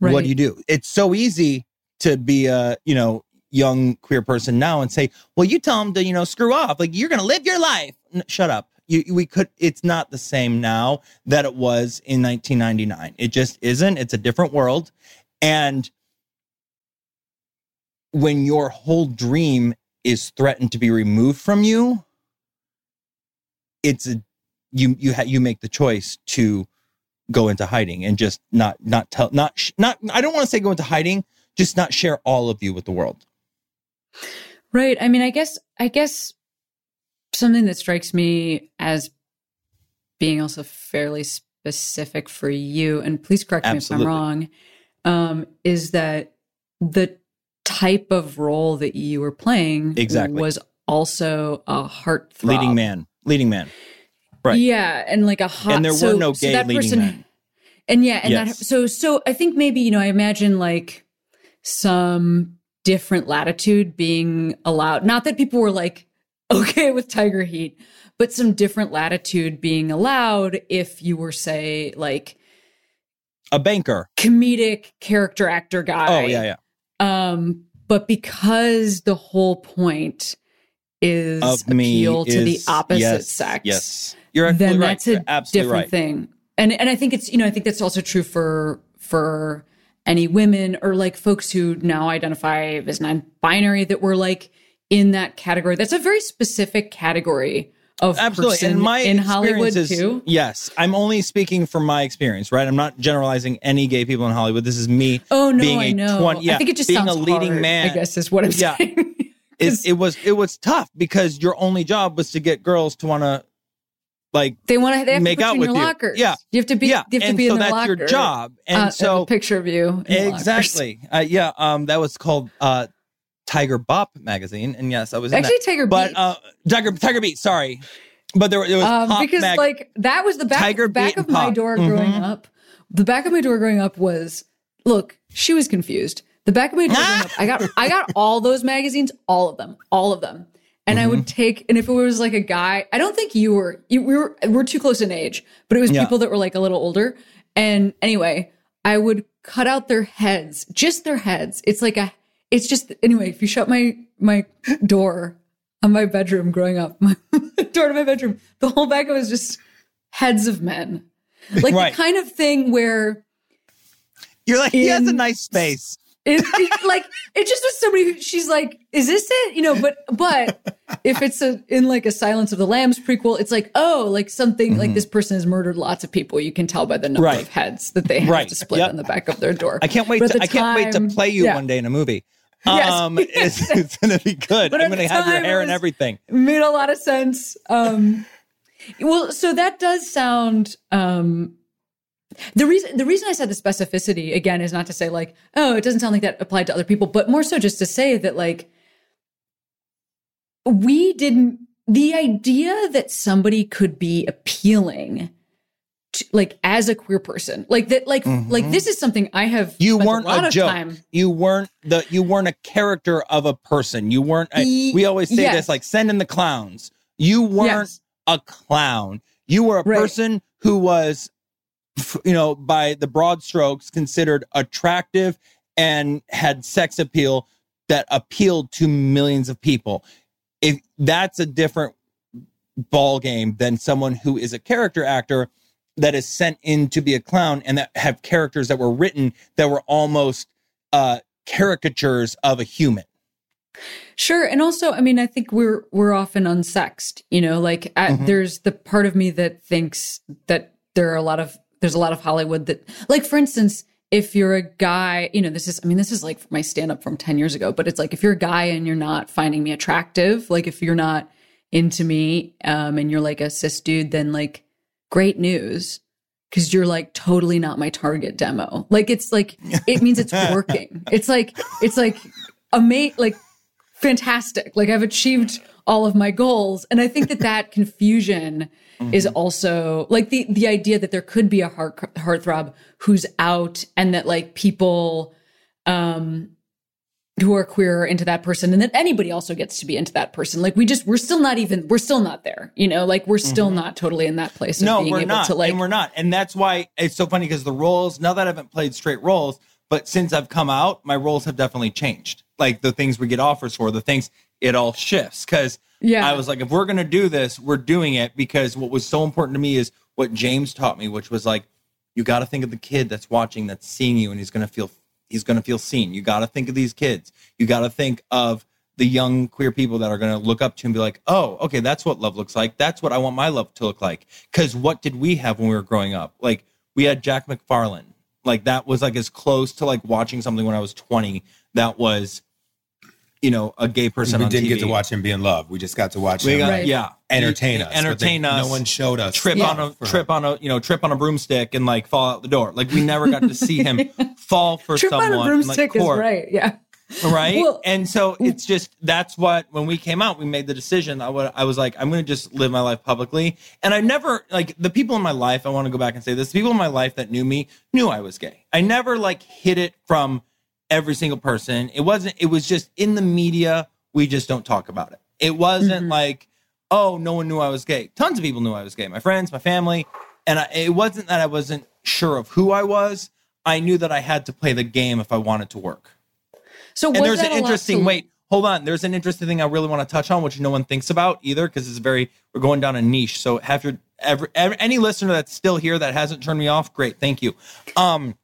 Right. What do you do? It's so easy to be a, you know, young queer person now and say, well, you tell them to, you know, screw off. Like you're going to live your life. shut up. You, we could, it's not the same now that it was in 1999. It just isn't. It's a different world. And when your whole dream is threatened to be removed from you, it's a, you, you, ha- you make the choice to go into hiding and just not not tell not sh- not I don't want to say go into hiding, just not share all of you with the world. Right. I mean, I guess I guess something that strikes me as being also fairly specific for you, and please correct Absolutely. me if I'm wrong, um, is that the type of role that you were playing exactly was also a heart leading man, leading man. Right. Yeah, and like a hot. And there so, were no gay so leading person, men. And yeah, and yes. that so so I think maybe you know I imagine like some different latitude being allowed. Not that people were like [LAUGHS] okay with Tiger Heat, but some different latitude being allowed if you were say like a banker, comedic character actor guy. Oh yeah, yeah. Um, but because the whole point is of appeal to is, the opposite yes, sex. Yes you're then that's right. a different right. thing. And and I think it's you know I think that's also true for for any women or like folks who now identify as non-binary that were like in that category. That's a very specific category of absolutely in my in Hollywood too. Yes, I'm only speaking from my experience, right? I'm not generalizing any gay people in Hollywood. This is me. Oh no, being I know. 20, yeah, I think it just being sounds a leading hard, man. I guess is what I'm yeah. saying. It, it was it was tough because your only job was to get girls to want to like they want to they make out with you. lockers. Yeah, you have to be. Yeah, you have to and be so in that's locker. your job. And uh, so a picture of you exactly. Uh, yeah, um, that was called uh, Tiger Bop magazine, and yes, I was actually Tiger but, Beat. Uh, Tiger Tiger Beat. Sorry, but there, there was um, because mag- like that was the back, Tiger back of my door growing mm-hmm. up. The back of my door growing up was look. She was confused. The back of my door I got I got [LAUGHS] all those magazines, all of them, all of them. And mm-hmm. I would mm-hmm. take, and if it was like a guy, I don't think you were, you, we were, we're too close in age, but it was yeah. people that were like a little older. And anyway, I would cut out their heads, just their heads. It's like a, it's just, anyway, if you shut my, my door on my bedroom growing up, [LAUGHS] my door to my bedroom, the whole back of it was just heads of men. Like right. the kind of thing where you're like, in, he has a nice space. It, it, like it just was somebody who she's like, is this it? You know, but but if it's a in like a Silence of the Lambs prequel, it's like, oh, like something mm-hmm. like this person has murdered lots of people. You can tell by the number right. of heads that they have right. to split yep. on the back of their door. I can't wait. To, I can't wait to play you yeah. one day in a movie. [LAUGHS] Um, [LAUGHS] yes. it's, it's going to be good. But I'm going to have your hair and everything. Made a lot of sense. Um, well, so that does sound um, the reason the reason I said the specificity again is not to say like, oh, it doesn't sound like that applied to other people, but more so just to say that like we didn't the idea that somebody could be appealing t- like as a queer person, like that, like Mhm. like this is something I have. You weren't a lot a of joke. time. You weren't the you weren't a character of a person. You weren't. A, we always say yes. this like send in the clowns. You weren't Yes. a clown. You were a Right. person who was, you know, by the broad strokes, considered attractive and had sex appeal that appealed to millions of people. If that's a different ball game than someone who is a character actor that is sent in to be a clown and that have characters that were written that were almost uh caricatures of a human. Sure, and also, I mean, I think we're we're often unsexed. You know, like I, Mhm. there's the part of me that thinks that there are a lot of there's a lot of Hollywood that, like, for instance, if you're a guy, you know, this is I mean, this is like my stand up from ten years ago, but it's like if you're a guy and you're not finding me attractive, like if you're not into me, um, and you're like a cis dude, then like great news. Cause you're like totally not my target demo. Like it's like it means it's [LAUGHS] working. It's like it's like a mate, like fantastic. Like I've achieved all of my goals. And I think that that [LAUGHS] confusion is also like the, the idea that there could be a heart, heartthrob who's out and that like people, um, who are queer are into that person and that anybody also gets to be into that person. Like we just, we're still not even, we're still not there, you know, like we're still not totally in that place of no, being we're able not, to like, and we're not, and that's why it's so funny because the roles. Now that I haven't played straight roles, but since I've come out, my roles have definitely changed. Like the things we get offers for, the things it all shifts because yeah, I was like, if we're gonna do this, we're doing it because what was so important to me is what Jaymes taught me, which was like, you got to think of the kid that's watching, that's seeing you, and he's gonna feel he's gonna feel seen. You got to think of these kids. You got to think of the young queer people that are gonna look up to and be like, oh, okay, that's what love looks like. That's what I want my love to look like. Because what did we have when we were growing up? Like we had Jack McFarland. Like that was like as close to like watching something when I was 20 that was, you know, a gay person we on didn't TV. get to watch him be in love. We just got to watch We him got, Right. yeah, entertain You- us. entertain they- us. No one showed us trip Yeah. on a for trip on a you know trip on a broomstick and like fall out the door. Like we never got to see him [LAUGHS] fall for trip someone. on a broomstick like, is right. Yeah. right? Well- and so it's just that's what when we came out, we made the decision. I wa- I was like, I'm going to just live my life publicly, and I never like the people in my life. I want to go back and say this: the people in my life that knew me knew I was gay. I never like hid it from every single person. It wasn't. It was just in the media. We just don't talk about it. It wasn't Mhm. like, oh, no one knew I was gay. Tons of people knew I was gay. My friends, my family, and I, it wasn't that I wasn't sure of who I was. I knew that I had to play the game if I wanted to work. So And there's an interesting to- wait, hold on. There's an interesting thing I really want to touch on, which no one thinks about either, because it's very we're going down a niche. So have your every, every any listener that's still here that hasn't turned me off, great, thank you. Um,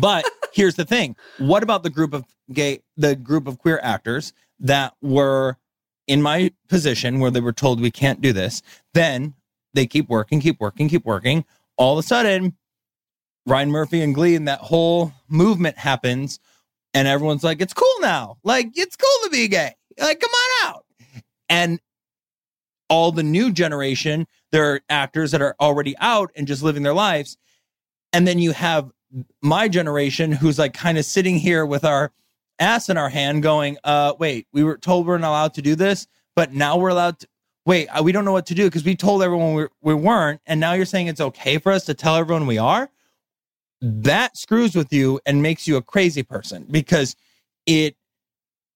but here's the thing: what about the group of gay, the group of queer actors that were in my position where they were told we can't do this? Then they keep working, keep working, keep working. All of a sudden, Ryan Murphy and Glee and that whole movement happens and everyone's like, it's cool now. Like, it's cool to be gay. Like, come on out. And all the new generation, there are actors that are already out and just living their lives. And then you have my generation who's like kind of sitting here with our ass in our hand going, uh, wait, we were told we're not allowed to do this, but now we're allowed to. Wait, uh, we don't know what to do because we told everyone we, we weren't. And now you're saying it's okay for us to tell everyone we are? that screws with you and makes you a crazy person because it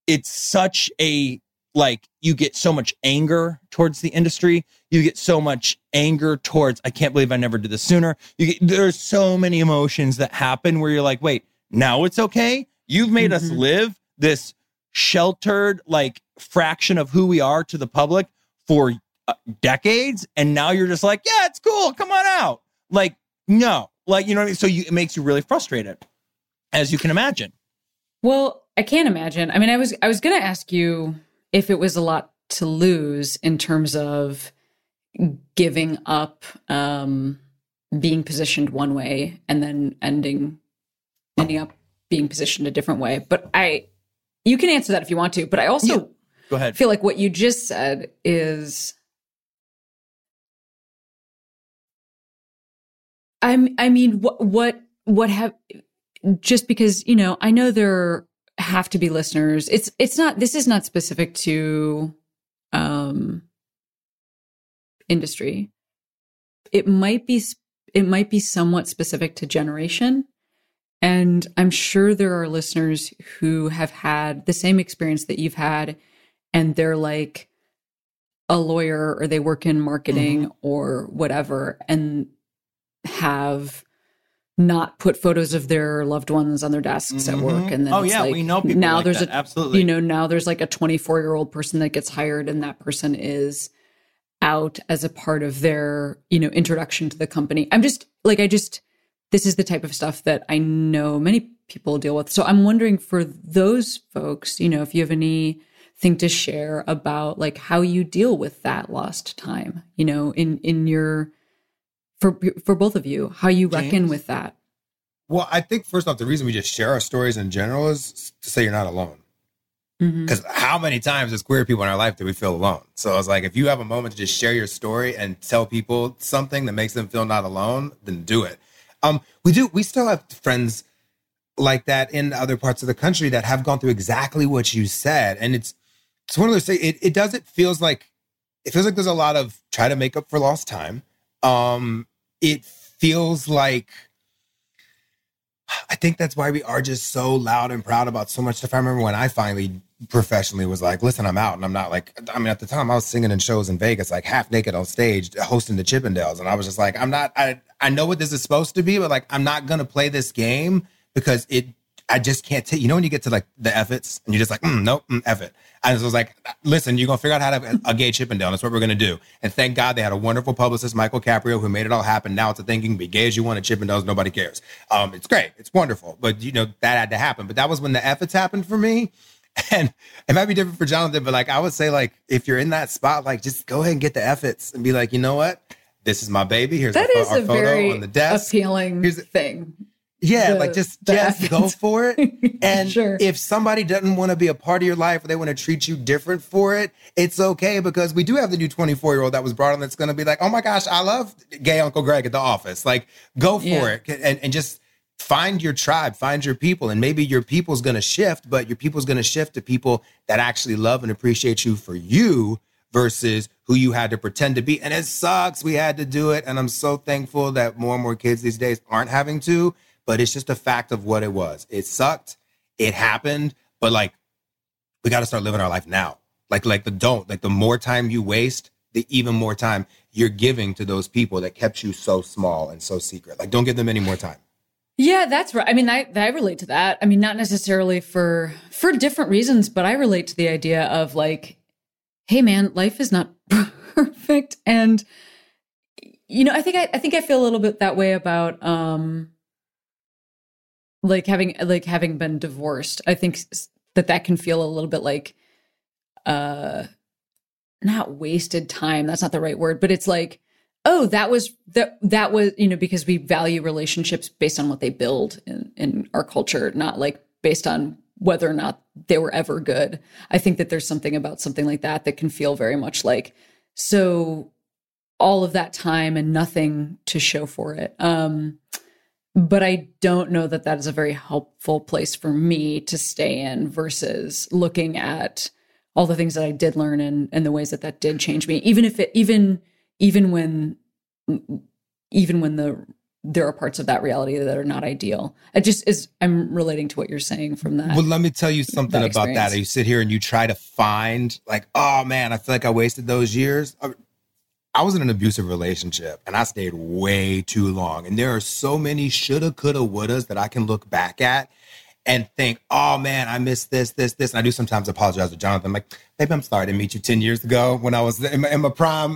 it's such a like you get so much anger towards the industry. You get so much anger towards i can't believe i never did this sooner. You get, there's so many emotions that happen where you're like wait now it's okay? You've made us Mhm. live this sheltered like fraction of who we are to the public for uh, decades and now you're just like yeah it's cool. Come on out. Like no. Like you know what I mean? so you, it makes you really frustrated as you can imagine. Well, I can't imagine. I mean, I was I was to ask you if it was a lot to lose in terms of giving up um being positioned one way and then ending ending up being positioned a different way. But I you can answer that if you want to, but I also Yeah. go ahead feel like what you just said is I'm I mean what what what have just because you know I know there have to be listeners it's it's not this is not specific to um industry it might be it might be somewhat specific to generation. And I'm sure there are listeners who have had the same experience that you've had, and they're like a lawyer or they work in marketing mm-hmm. or whatever, and have not put photos of their loved ones on their desks mm-hmm. at work. Mm-hmm. And then oh yeah, like, we know people now like there's that. a absolutely you know now there's like a 24 year old person that gets hired, and that person is out as a part of their you know introduction to the company. I'm just like I just this is the type of stuff that I know many people deal with. So I'm wondering for those folks, you know, if you have anything to share about like how you deal with that lost time, you know, in in your for for both of you, how you Jaymes? reckon with that. Well, I think first off, the reason we just share our stories in general is to say you're not alone. Because mm-hmm. how many times as queer people in our life do we feel alone? So I was like, if you have a moment to just share your story and tell people something that makes them feel not alone, then do it. Um, we do. We still have friends like that in other parts of the country that have gone through exactly what you said, and it's it's one of those things. It, it does. It feels like it feels like there's a lot of try to make up for lost time um, it feels like I think that's why we are just so loud and proud about so much stuff. I remember when I finally professionally was like, listen, I'm out. And I'm not like, I mean, at the time I was singing in shows in Vegas, like half naked on stage, hosting the Chippendales. And I was just like, I'm not, I, I know what this is supposed to be, but like, I'm not going to play this game because it I just can't take. You know when you get to like the efforts and you're just like, mm, nope, mm, F it. And so I was like, listen, you're gonna figure out how to have a gay Chippendale. That's what we're gonna do. And thank God they had a wonderful publicist, Michael Caprio, who made it all happen. Now it's a thinking, be gay as you want at Chippendales, nobody cares. Um, it's great, it's wonderful. But you know that had to happen. But that was when the efforts happened for me. [LAUGHS] And it might be different for Jonathan, but like I would say, like if you're in that spot, like just go ahead and get the efforts and be like, you know what, this is my baby. Here's that our, is our a photo very on the desk. Appealing Here's thing. Yeah, the, like just just go [LAUGHS] for it. And sure. if somebody doesn't want to be a part of your life or they want to treat you different for it, it's okay because we do have the new 24 year old that was brought on that's going to be like, oh my gosh, I love gay Uncle Greg at the office. Like, go for yeah. it and, and just find your tribe, find your people. And maybe your people's going to shift, but your people's going to shift to people that actually love and appreciate you for you versus who you had to pretend to be. And it sucks. We had to do it. And I'm so thankful that more and more kids these days aren't having to but it's just a fact of what it was. It sucked. It happened, but like we got to start living our life now. Like like the don't like the more time you waste, the even more time you're giving to those people that kept you so small and so secret. Like don't give them any more time. Yeah, that's right. I mean, I I relate to that. I mean, not necessarily for for different reasons, but I relate to the idea of like, hey man, life is not [LAUGHS] perfect and you know, I think I, I think I feel a little bit that way about um like having like having been divorced i think that that can feel a little bit like uh not wasted time that's not the right word but it's like oh that was that that was you know because we value relationships based on what they build in in our culture not like based on whether or not they were ever good. I think that there's something about something like that that can feel very much like so all of that time and nothing to show for it. Um but I don't know that that is a very helpful place for me to stay in versus looking at all the things that I did learn and, and the ways that that did change me. Even if it, even, even when, even when the, there are parts of that reality that are not ideal. It just is, I'm relating to what you're saying from that. Well, let me tell you something that about that. You sit here and you try to find, like, oh man, I feel like I wasted those years. Uh, I was in an abusive relationship and I stayed way too long. And there are so many shoulda, coulda, wouldas that I can look back at and think, oh man, I missed this, this, this. And I do sometimes apologize to Jonathan. I'm like, baby, I'm sorry to meet you 10 years ago when I was in my, in my prime.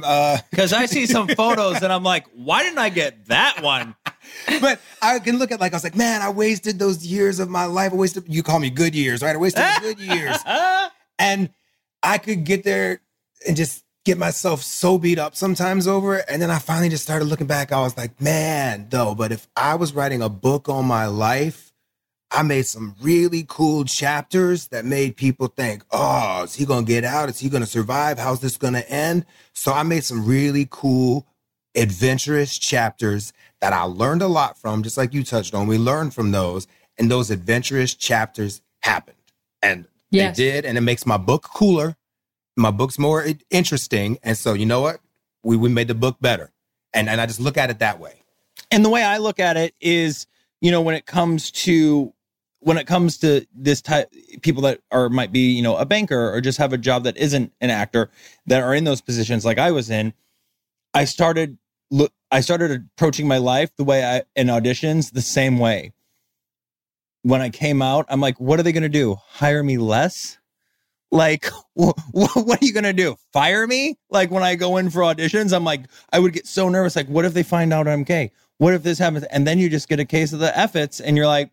Because uh... I see some [LAUGHS] photos and I'm like, why didn't I get that one? but I can look at like, I was like, man, I wasted those years of my life. I wasted, you call me good years, right? I wasted good years. [LAUGHS] and I could get there and just get myself so beat up sometimes over it. And then I finally just started looking back. I was like, man, though, but if I was writing a book on my life, I made some really cool chapters that made people think, oh, is he going to get out? Is he going to survive? How's this going to end? So I made some really cool, adventurous chapters that I learned a lot from, just like you touched on. We learned from those, and those adventurous chapters happened. And yes. they did. And it makes my book cooler my book's more interesting. And so, you know what? We, we made the book better. And, and I just look at it that way. And the way I look at it is, you know, when it comes to when it comes to this type people that are might be, you know, a banker or just have a job that isn't an actor that are in those positions like I was in, I started look I started approaching my life the way I in auditions the same way. When I came out, I'm like, what are they going to do? Hire me less? Like, [LAUGHS] wh- wh- what are you going to do? Fire me? Like, when I go in for auditions, I'm like, I would get so nervous. Like, what if they find out I'm gay? What if this happens? And then you just get a case of the efforts and you're like,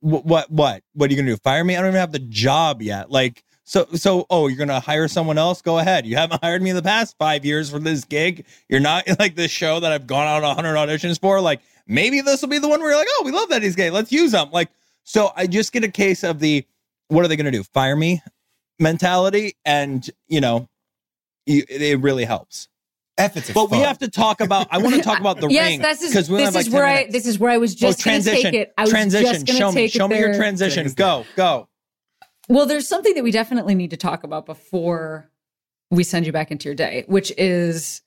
"Wh- what, what, what are you going to do? Fire me? I don't even have the job yet. Like, so, so, oh, you're going to hire someone else? Go ahead. You haven't [LAUGHS] hired me in the past five years for this gig. You're not [LAUGHS] like this show that I've gone out 100 auditions for. Like, maybe this will be the one where you're like, oh, we love that he's gay. Let's use him. Like, so I just get a case of the, what are they going to do? Fire me mentality. And, you know, you, it really helps. Efforts are But we have to talk about, I want to talk about the [LAUGHS] yes, ring. this is because we this have is like 10 where I minutes. this is where I was just oh, going to transition. take it. I was transition. just Show me. Show it me your transition. Go, go. Well, there's something that we definitely need to talk about before we send you back into your day, which is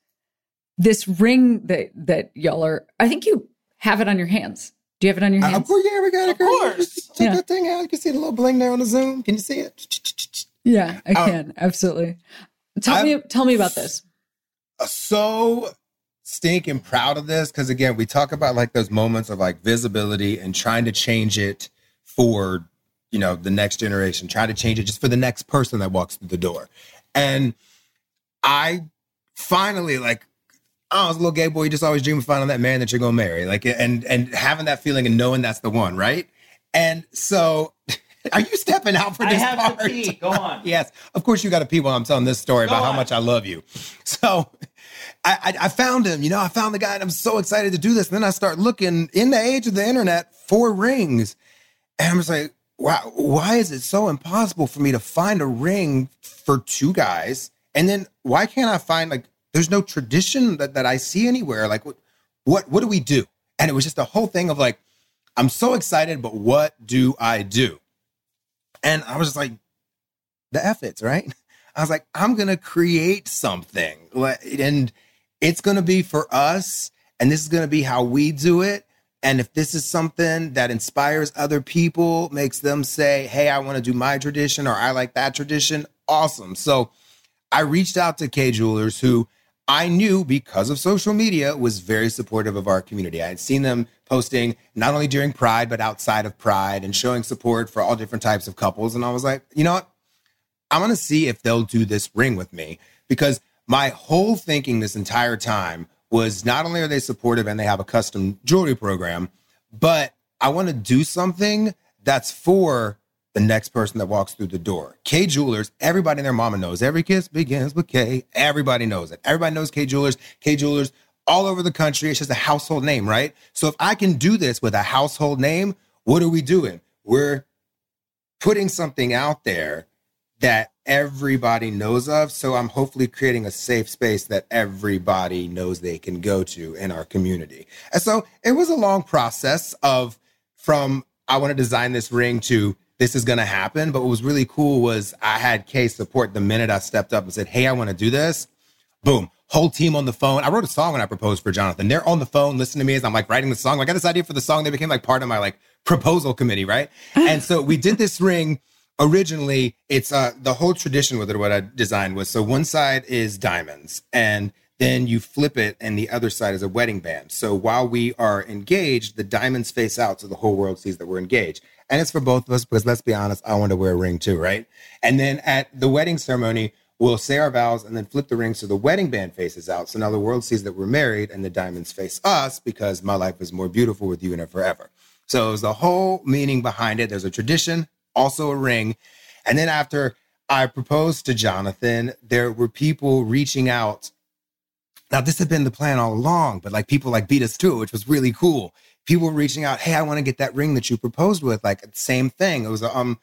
this ring that that y'all are. I think you have it on your hands. Do you have it on your Uh, hands? of course, yeah, we got it. Of girl. course. Just Check Yeah. that thing out. You can see the little bling there on the Zoom. Can you see it? Yeah, I Uh, can absolutely. Tell I've- me, tell me about this. so stinking proud of this because again we talk about like those moments of like visibility and trying to change it for you know the next generation trying to change it just for the next person that walks through the door and i finally like I was a little gay boy. You just always dream of finding that man that you're gonna marry, like, and and having that feeling and knowing that's the one, right? And so, [LAUGHS] [LAUGHS] are you stepping out for this I have part? Go on. [LAUGHS] Yes, of course you got to pee while I'm telling this story Go about how much I love you. So I, I, I found him, you know, I found the guy and I'm so excited to do this. And then I start looking in the age of the internet for rings. And I'm just like, wow, why is it so impossible for me to find a ring for two guys? And then why can't I find like there's no tradition that, that I see anywhere? Like what what what do we do? And it was just a whole thing of like, I'm so excited, but what do I do? And I was just like, the efforts, right? [LAUGHS] I was like, I'm gonna create something, and it's gonna be for us, and this is gonna be how we do it. And if this is something that inspires other people, makes them say, "Hey, I want to do my tradition," or "I like that tradition," awesome. So I reached out to Kay Jewelers, who I knew because of social media was very supportive of our community. I had seen them posting not only during Pride, but outside of Pride and showing support for all different types of couples. And I was like, you know what? I'm going to see if they'll do this ring with me because my whole thinking this entire time was not only are they supportive and they have a custom jewelry program, but I want to do something that's for the next person that walks through the door. Kay Jewelers, everybody and their mama knows. Every kiss begins with Kay. Everybody knows it. Everybody knows Kay Jewelers. Kay Jewelers all over the country. It's just a household name, right? So if I can do this with a household name, what are we doing? We're putting something out there that everybody knows of. So I'm hopefully creating a safe space that everybody knows they can go to in our community. And so it was a long process of from I want to design this ring to this is going to happen. But what was really cool was I had Kay support the minute I stepped up and said, Hey, I want to do this. Boom. Whole team on the phone. I wrote a song when I proposed for Jonathan. They're on the phone listening to me as I'm like writing the song. I got this idea for the song. They became like part of my like proposal committee, right? and so we did this ring originally it's uh the whole tradition with it what i designed was so one side is diamonds and then you flip it and the other side is a wedding band so while we are engaged the diamonds face out so the whole world sees that we're engaged and it's for both of us because let's be honest i want to wear a ring too right and then at the wedding ceremony we'll say our vows and then flip the ring so the wedding band faces out so now the world sees that we're married and the diamonds face us because my life is more beautiful with you in it forever so was the whole meaning behind it there's a tradition also a ring. And then after I proposed to Jonathan, there were people reaching out. Now, this had been the plan all along, but like people like beat us to it, which was really cool. People were reaching out, hey, I want to get that ring that you proposed with. Like same thing. It was um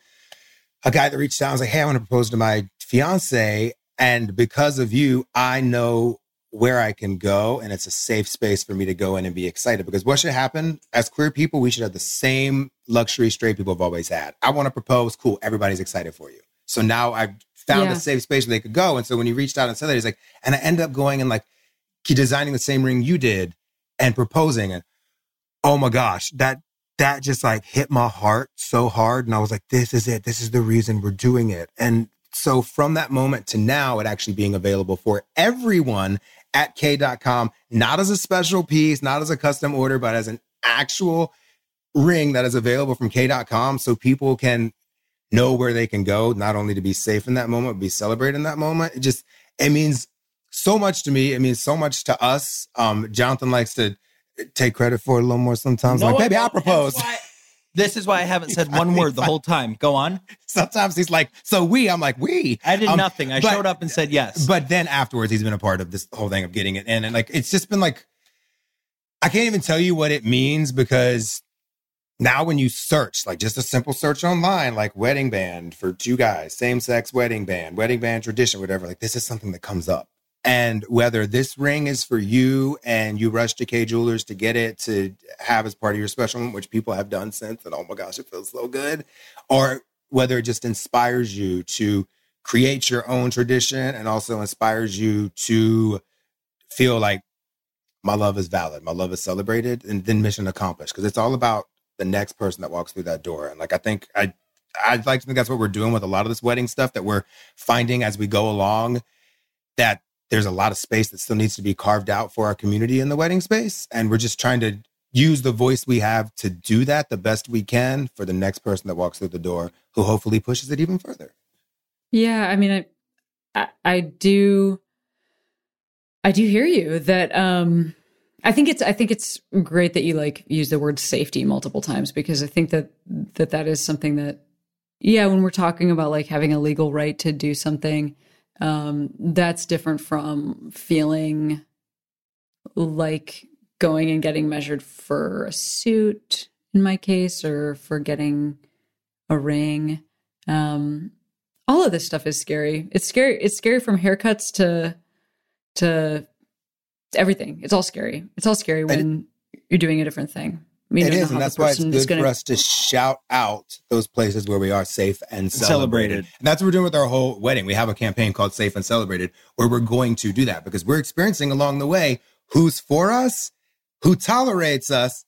a guy that reached out and was like, hey, I want to propose to my fiance. And because of you, I know where I can go, and it's a safe space for me to go in and be excited. Because what should happen as queer people, we should have the same luxury straight people have always had. I want to propose, cool, everybody's excited for you. So now I've found Yeah. a safe space where they could go. And so when he reached out and said that, he's like, and I end up going and like designing the same ring you did and proposing. And oh my gosh, that that just like hit my heart so hard. And I was like, this is it. This is the reason we're doing it. And so from that moment to now, it actually being available for everyone at Kay.com, not as a special piece, not as a custom order, but as an actual ring that is available from Kay.com so people can know where they can go, not only to be safe in that moment, be celebrated in that moment. It just, it means so much to me. It means so much to us. Um, Jonathan likes to take credit for it a little more sometimes. No, like, baby, I don't. propose. This is why I haven't said one [LAUGHS] word the whole time. Go on. Sometimes he's like, so we, I'm like, we. I did Um, nothing. I but- showed up and said yes. But then afterwards, he's been a part of this whole thing of getting it in. And like, it's just been like, I can't even tell you what it means because now when you search, like just a simple search online, like wedding band for two guys, same sex wedding band, wedding band tradition, whatever, like this is something that comes up. And whether this ring is for you and you rush to Kay Jewelers to get it to have as part of your special, moment, which people have done since, and oh my gosh, it feels so good, or whether it just inspires you to create your own tradition and also inspires you to feel like my love is valid, my love is celebrated, and then mission accomplished. Because it's all about the next person that walks through that door. And like I think I I'd like to think that's what we're doing with a lot of this wedding stuff that we're finding as we go along. That there's a lot of space that still needs to be carved out for our community in the wedding space. And we're just trying to use the voice we have to do that the best we can for the next person that walks through the door who hopefully pushes it even further. Yeah, I mean, I, I, I do, I do hear you. That um, I think it's, I think it's great that you like use the word safety multiple times because I think that that that is something that, yeah, when we're talking about like having a legal right to do something, um, that's different from feeling like going and getting measured for a suit in my case or for getting a ring. Um, all of this stuff is scary. It's scary. It's scary from haircuts to to everything. It's all scary. It's all scary when you're doing a different thing. I mean, it you don't is, and that's why it's good gonna- for us to shout out those places where we are safe and celebrated. Celebrated. And that's what we're doing with our whole wedding. We have a campaign called Safe and Celebrated where we're going to do that because we're experiencing along the way who's for us, who tolerates us,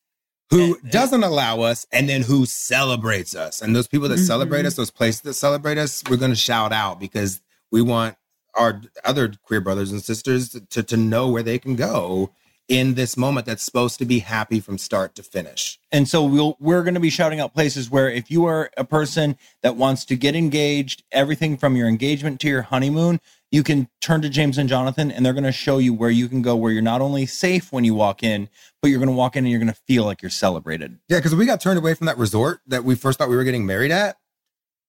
who And- doesn't allow us, and then who celebrates us. And those people that celebrate Mhm. us, those places that celebrate us, we're going to shout out because we want our other queer brothers and sisters to, to know where they can go in this moment that's supposed to be happy from start to finish. And so we'll we're going to be shouting out places where if you are a person that wants to get engaged, everything from your engagement to your honeymoon, you can turn to Jaymes and Jonathan and they're going to show you where you can go where you're not only safe when you walk in, but you're going to walk in and you're going to feel like you're celebrated. Yeah, because we got turned away from that resort that we first thought we were getting married at.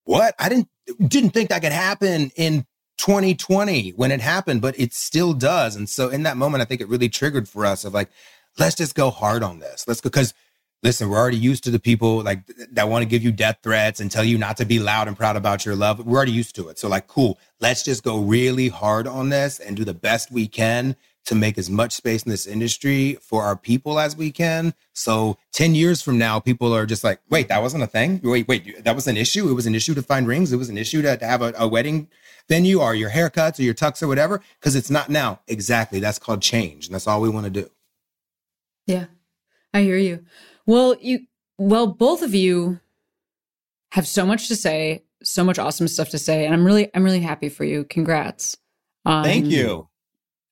What? I didn't didn't think that could happen in 2020 when it happened, but it still does. And so in that moment, I think it really triggered for us of like, let's just go hard on this. Let's go because listen, we're already used to the people like that want to give you death threats and tell you not to be loud and proud about your love. We're already used to it. So like, cool, let's just go really hard on this and do the best we can to make as much space in this industry for our people as we can. So 10 years from now, people are just like, wait, that wasn't a thing. Wait, wait, that was an issue. It was an issue to find rings. It was an issue to, to have a, a wedding venue or your haircuts or your tucks or whatever. Cause it's not now. Exactly. That's called change. And that's all we want to do. Yeah, I hear you. Well, you, well, both of you have so much to say, so much awesome stuff to say, and I'm really, I'm really happy for you. Congrats. on- Thank you.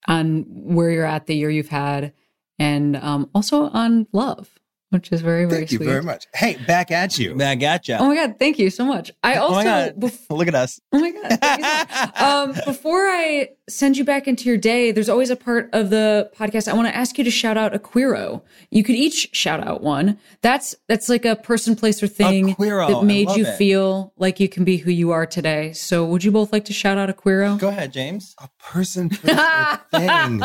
on where you're at, the year you've had, and um, also on love, which is very, very sweet. Thank you very much. Hey, back at you. I gotcha. Oh my god, thank you so much. I Oh also my God. bef- [LAUGHS] Look at us. Oh my god. thank you so much. [LAUGHS] um, before I send you back into your day, there's always a part of the podcast I want to ask you to shout out a queero. You could each shout out one. That's that's like a person, place, or thing queero. That made you it. feel like you can be who you are today. So, would you both like to shout out a queero? Go ahead, Jaymes. A person, place, or [LAUGHS] thing.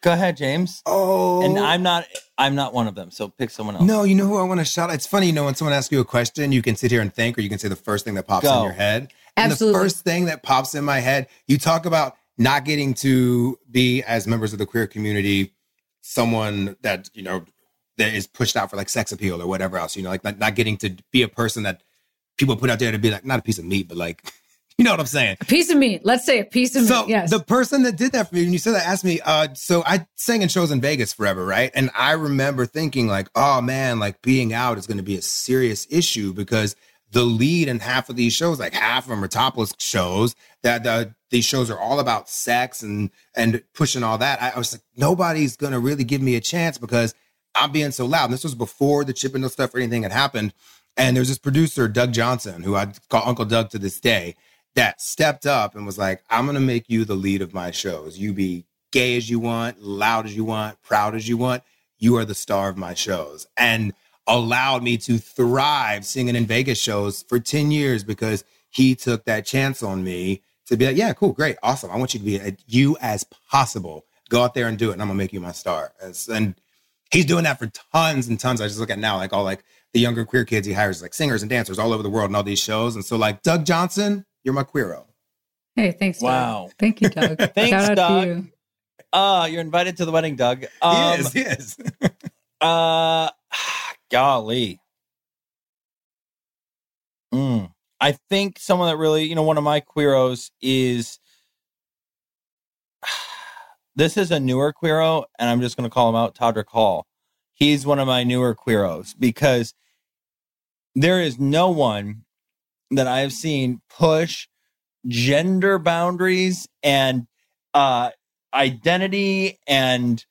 Go ahead, Jaymes. Oh, And I'm not I'm not one of them, so pick someone else. No, you know who I want to shout. out? It's funny, you know, when someone asks you a question, you can sit here and think, or you can say the first thing that pops Go. in your head. And Absolutely. the first thing that pops in my head, you talk about not getting to be as members of the queer community, someone that you know that is pushed out for like sex appeal or whatever else. You know, like not, not getting to be a person that people put out there to be like not a piece of meat, but like [LAUGHS] you know what I'm saying? A piece of meat Let's say a piece of meat. So me. Yes. the person that did that for me, when you said that, asked me. Uh, so I sang in shows in Vegas forever, right? And I remember thinking like, oh man, like being out is going to be a serious issue because the lead in half of these shows, like half of them are topless shows. That the these shows are all about sex and and pushing all that. I, I was like, nobody's to really give me a chance because I'm being so loud. And this was before the Chippendale stuff or anything had happened. And there's this producer, Doug Johnson, who I call Uncle Doug to this day that stepped up and was like, I'm to make you the lead of my shows. You be gay as you want, loud as you want, proud as you want. You are the star of my shows. And allowed me to thrive singing in Vegas shows for 10 years because he took that chance on me to be like, yeah, cool, great, awesome. I want you to be as you as possible. Go out there and do it, and I'm gonna make you my star. And, and he's doing that for tons and tons. I just look at now, like all like the younger queer kids he hires, like singers and dancers all over the world and all these shows. And so, like Doug Johnson, you're my queero. hey, thanks. Doug. Wow. Thank you, Doug. [LAUGHS] Thanks, Shout out Doug. to you. Uh, you're invited to the wedding, Doug. Um, he is, he is. [LAUGHS] Uh, [SIGHS] golly. Mm. I think someone that really, you know, one of my queeros is. [SIGHS] This is a newer queero, and I'm just going to call him out, Todrick Hall. He's one of my newer queeros because there is no one that I have seen push gender boundaries and uh, identity and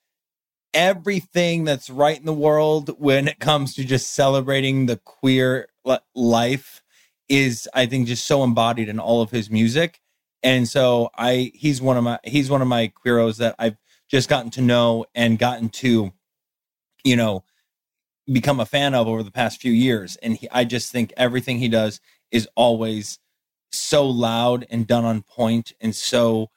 everything that's right in the world when it comes to just celebrating the queer life is I think just so embodied in all of his music. And so I he's one of my he's one of my queeros that I've just gotten to know and gotten to you know become a fan of over the past few years and he, I just think everything he does is always so loud and done on point and so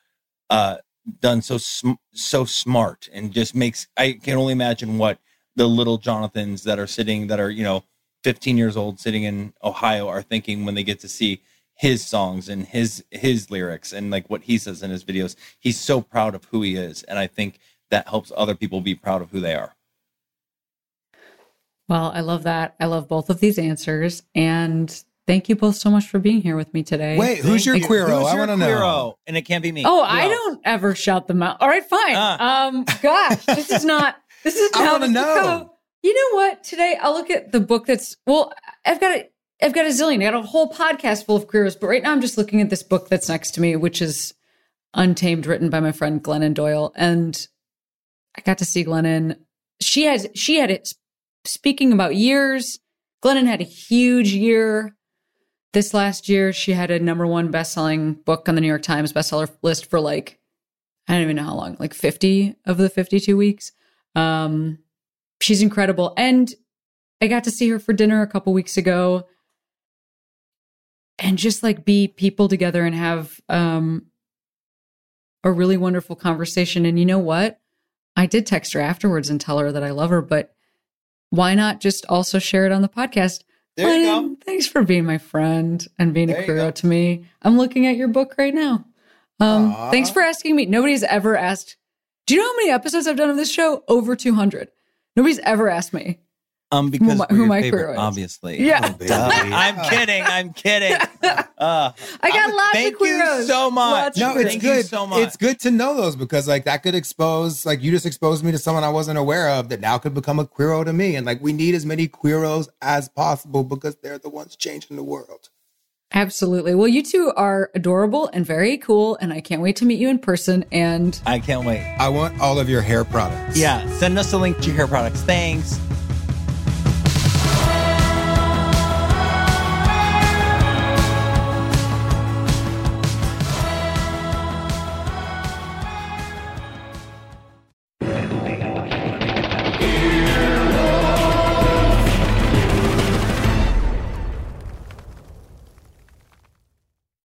uh done so sm- so smart and just makes I can only imagine what the little Jonathans that are sitting that are you know 15 years old sitting in Ohio are thinking when they get to see his songs and his his lyrics and like what he says in his videos he's so proud of who he is and I think that helps other people be proud of who they are Well, I love that. I love both of these answers. And thank you both so much for being here with me today. Wait, who's your Thank you. queero? Who's I want to know. and it can't be me Oh, Who I else? don't ever shout them out. All right, fine. Ah. Um, gosh, this is not. This is I how wanna this know. You know what? Today I'll look at the book that's. Well, I've got a. I've got a zillion. I got a whole podcast full of queers, but right now I'm just looking at this book that's next to me, which is Untamed, written by my friend Glennon Doyle, and I got to see Glennon. She has. She had it. Speaking about years, Glennon had a huge year this last year she had a number one best-selling book on the new york times bestseller list for like i don't even know how long like 50 of the 52 weeks um she's incredible and i got to see her for dinner a couple weeks ago and just like be people together and have um a really wonderful conversation and you know what i did text her afterwards and tell her that i love her but why not just also share it on the podcast there you go Thanks for being my friend and being There a go. to me. I'm looking at your book right now. Um, thanks for asking me. Nobody's ever asked. Do you know how many episodes I've done of this show? Over 200. Nobody's ever asked me. um because my- who your my favorite, queero is. obviously Yeah. Oh, [LAUGHS] I'm kidding. I'm kidding. [LAUGHS] Uh, I got I- lots thank of queeros. you so much. Lots No, it's Thank queeros. you good. so much. It's good to know those because like that could expose like you just exposed me to someone I wasn't aware of that now could become a queero to me. And like we need as many queeros as possible because they're the ones changing the world. Absolutely. Well, you two are adorable and very cool, and I can't wait to meet you in person. And I can't wait. I want all of your hair products. Yeah, send us a link to your hair products. Thanks.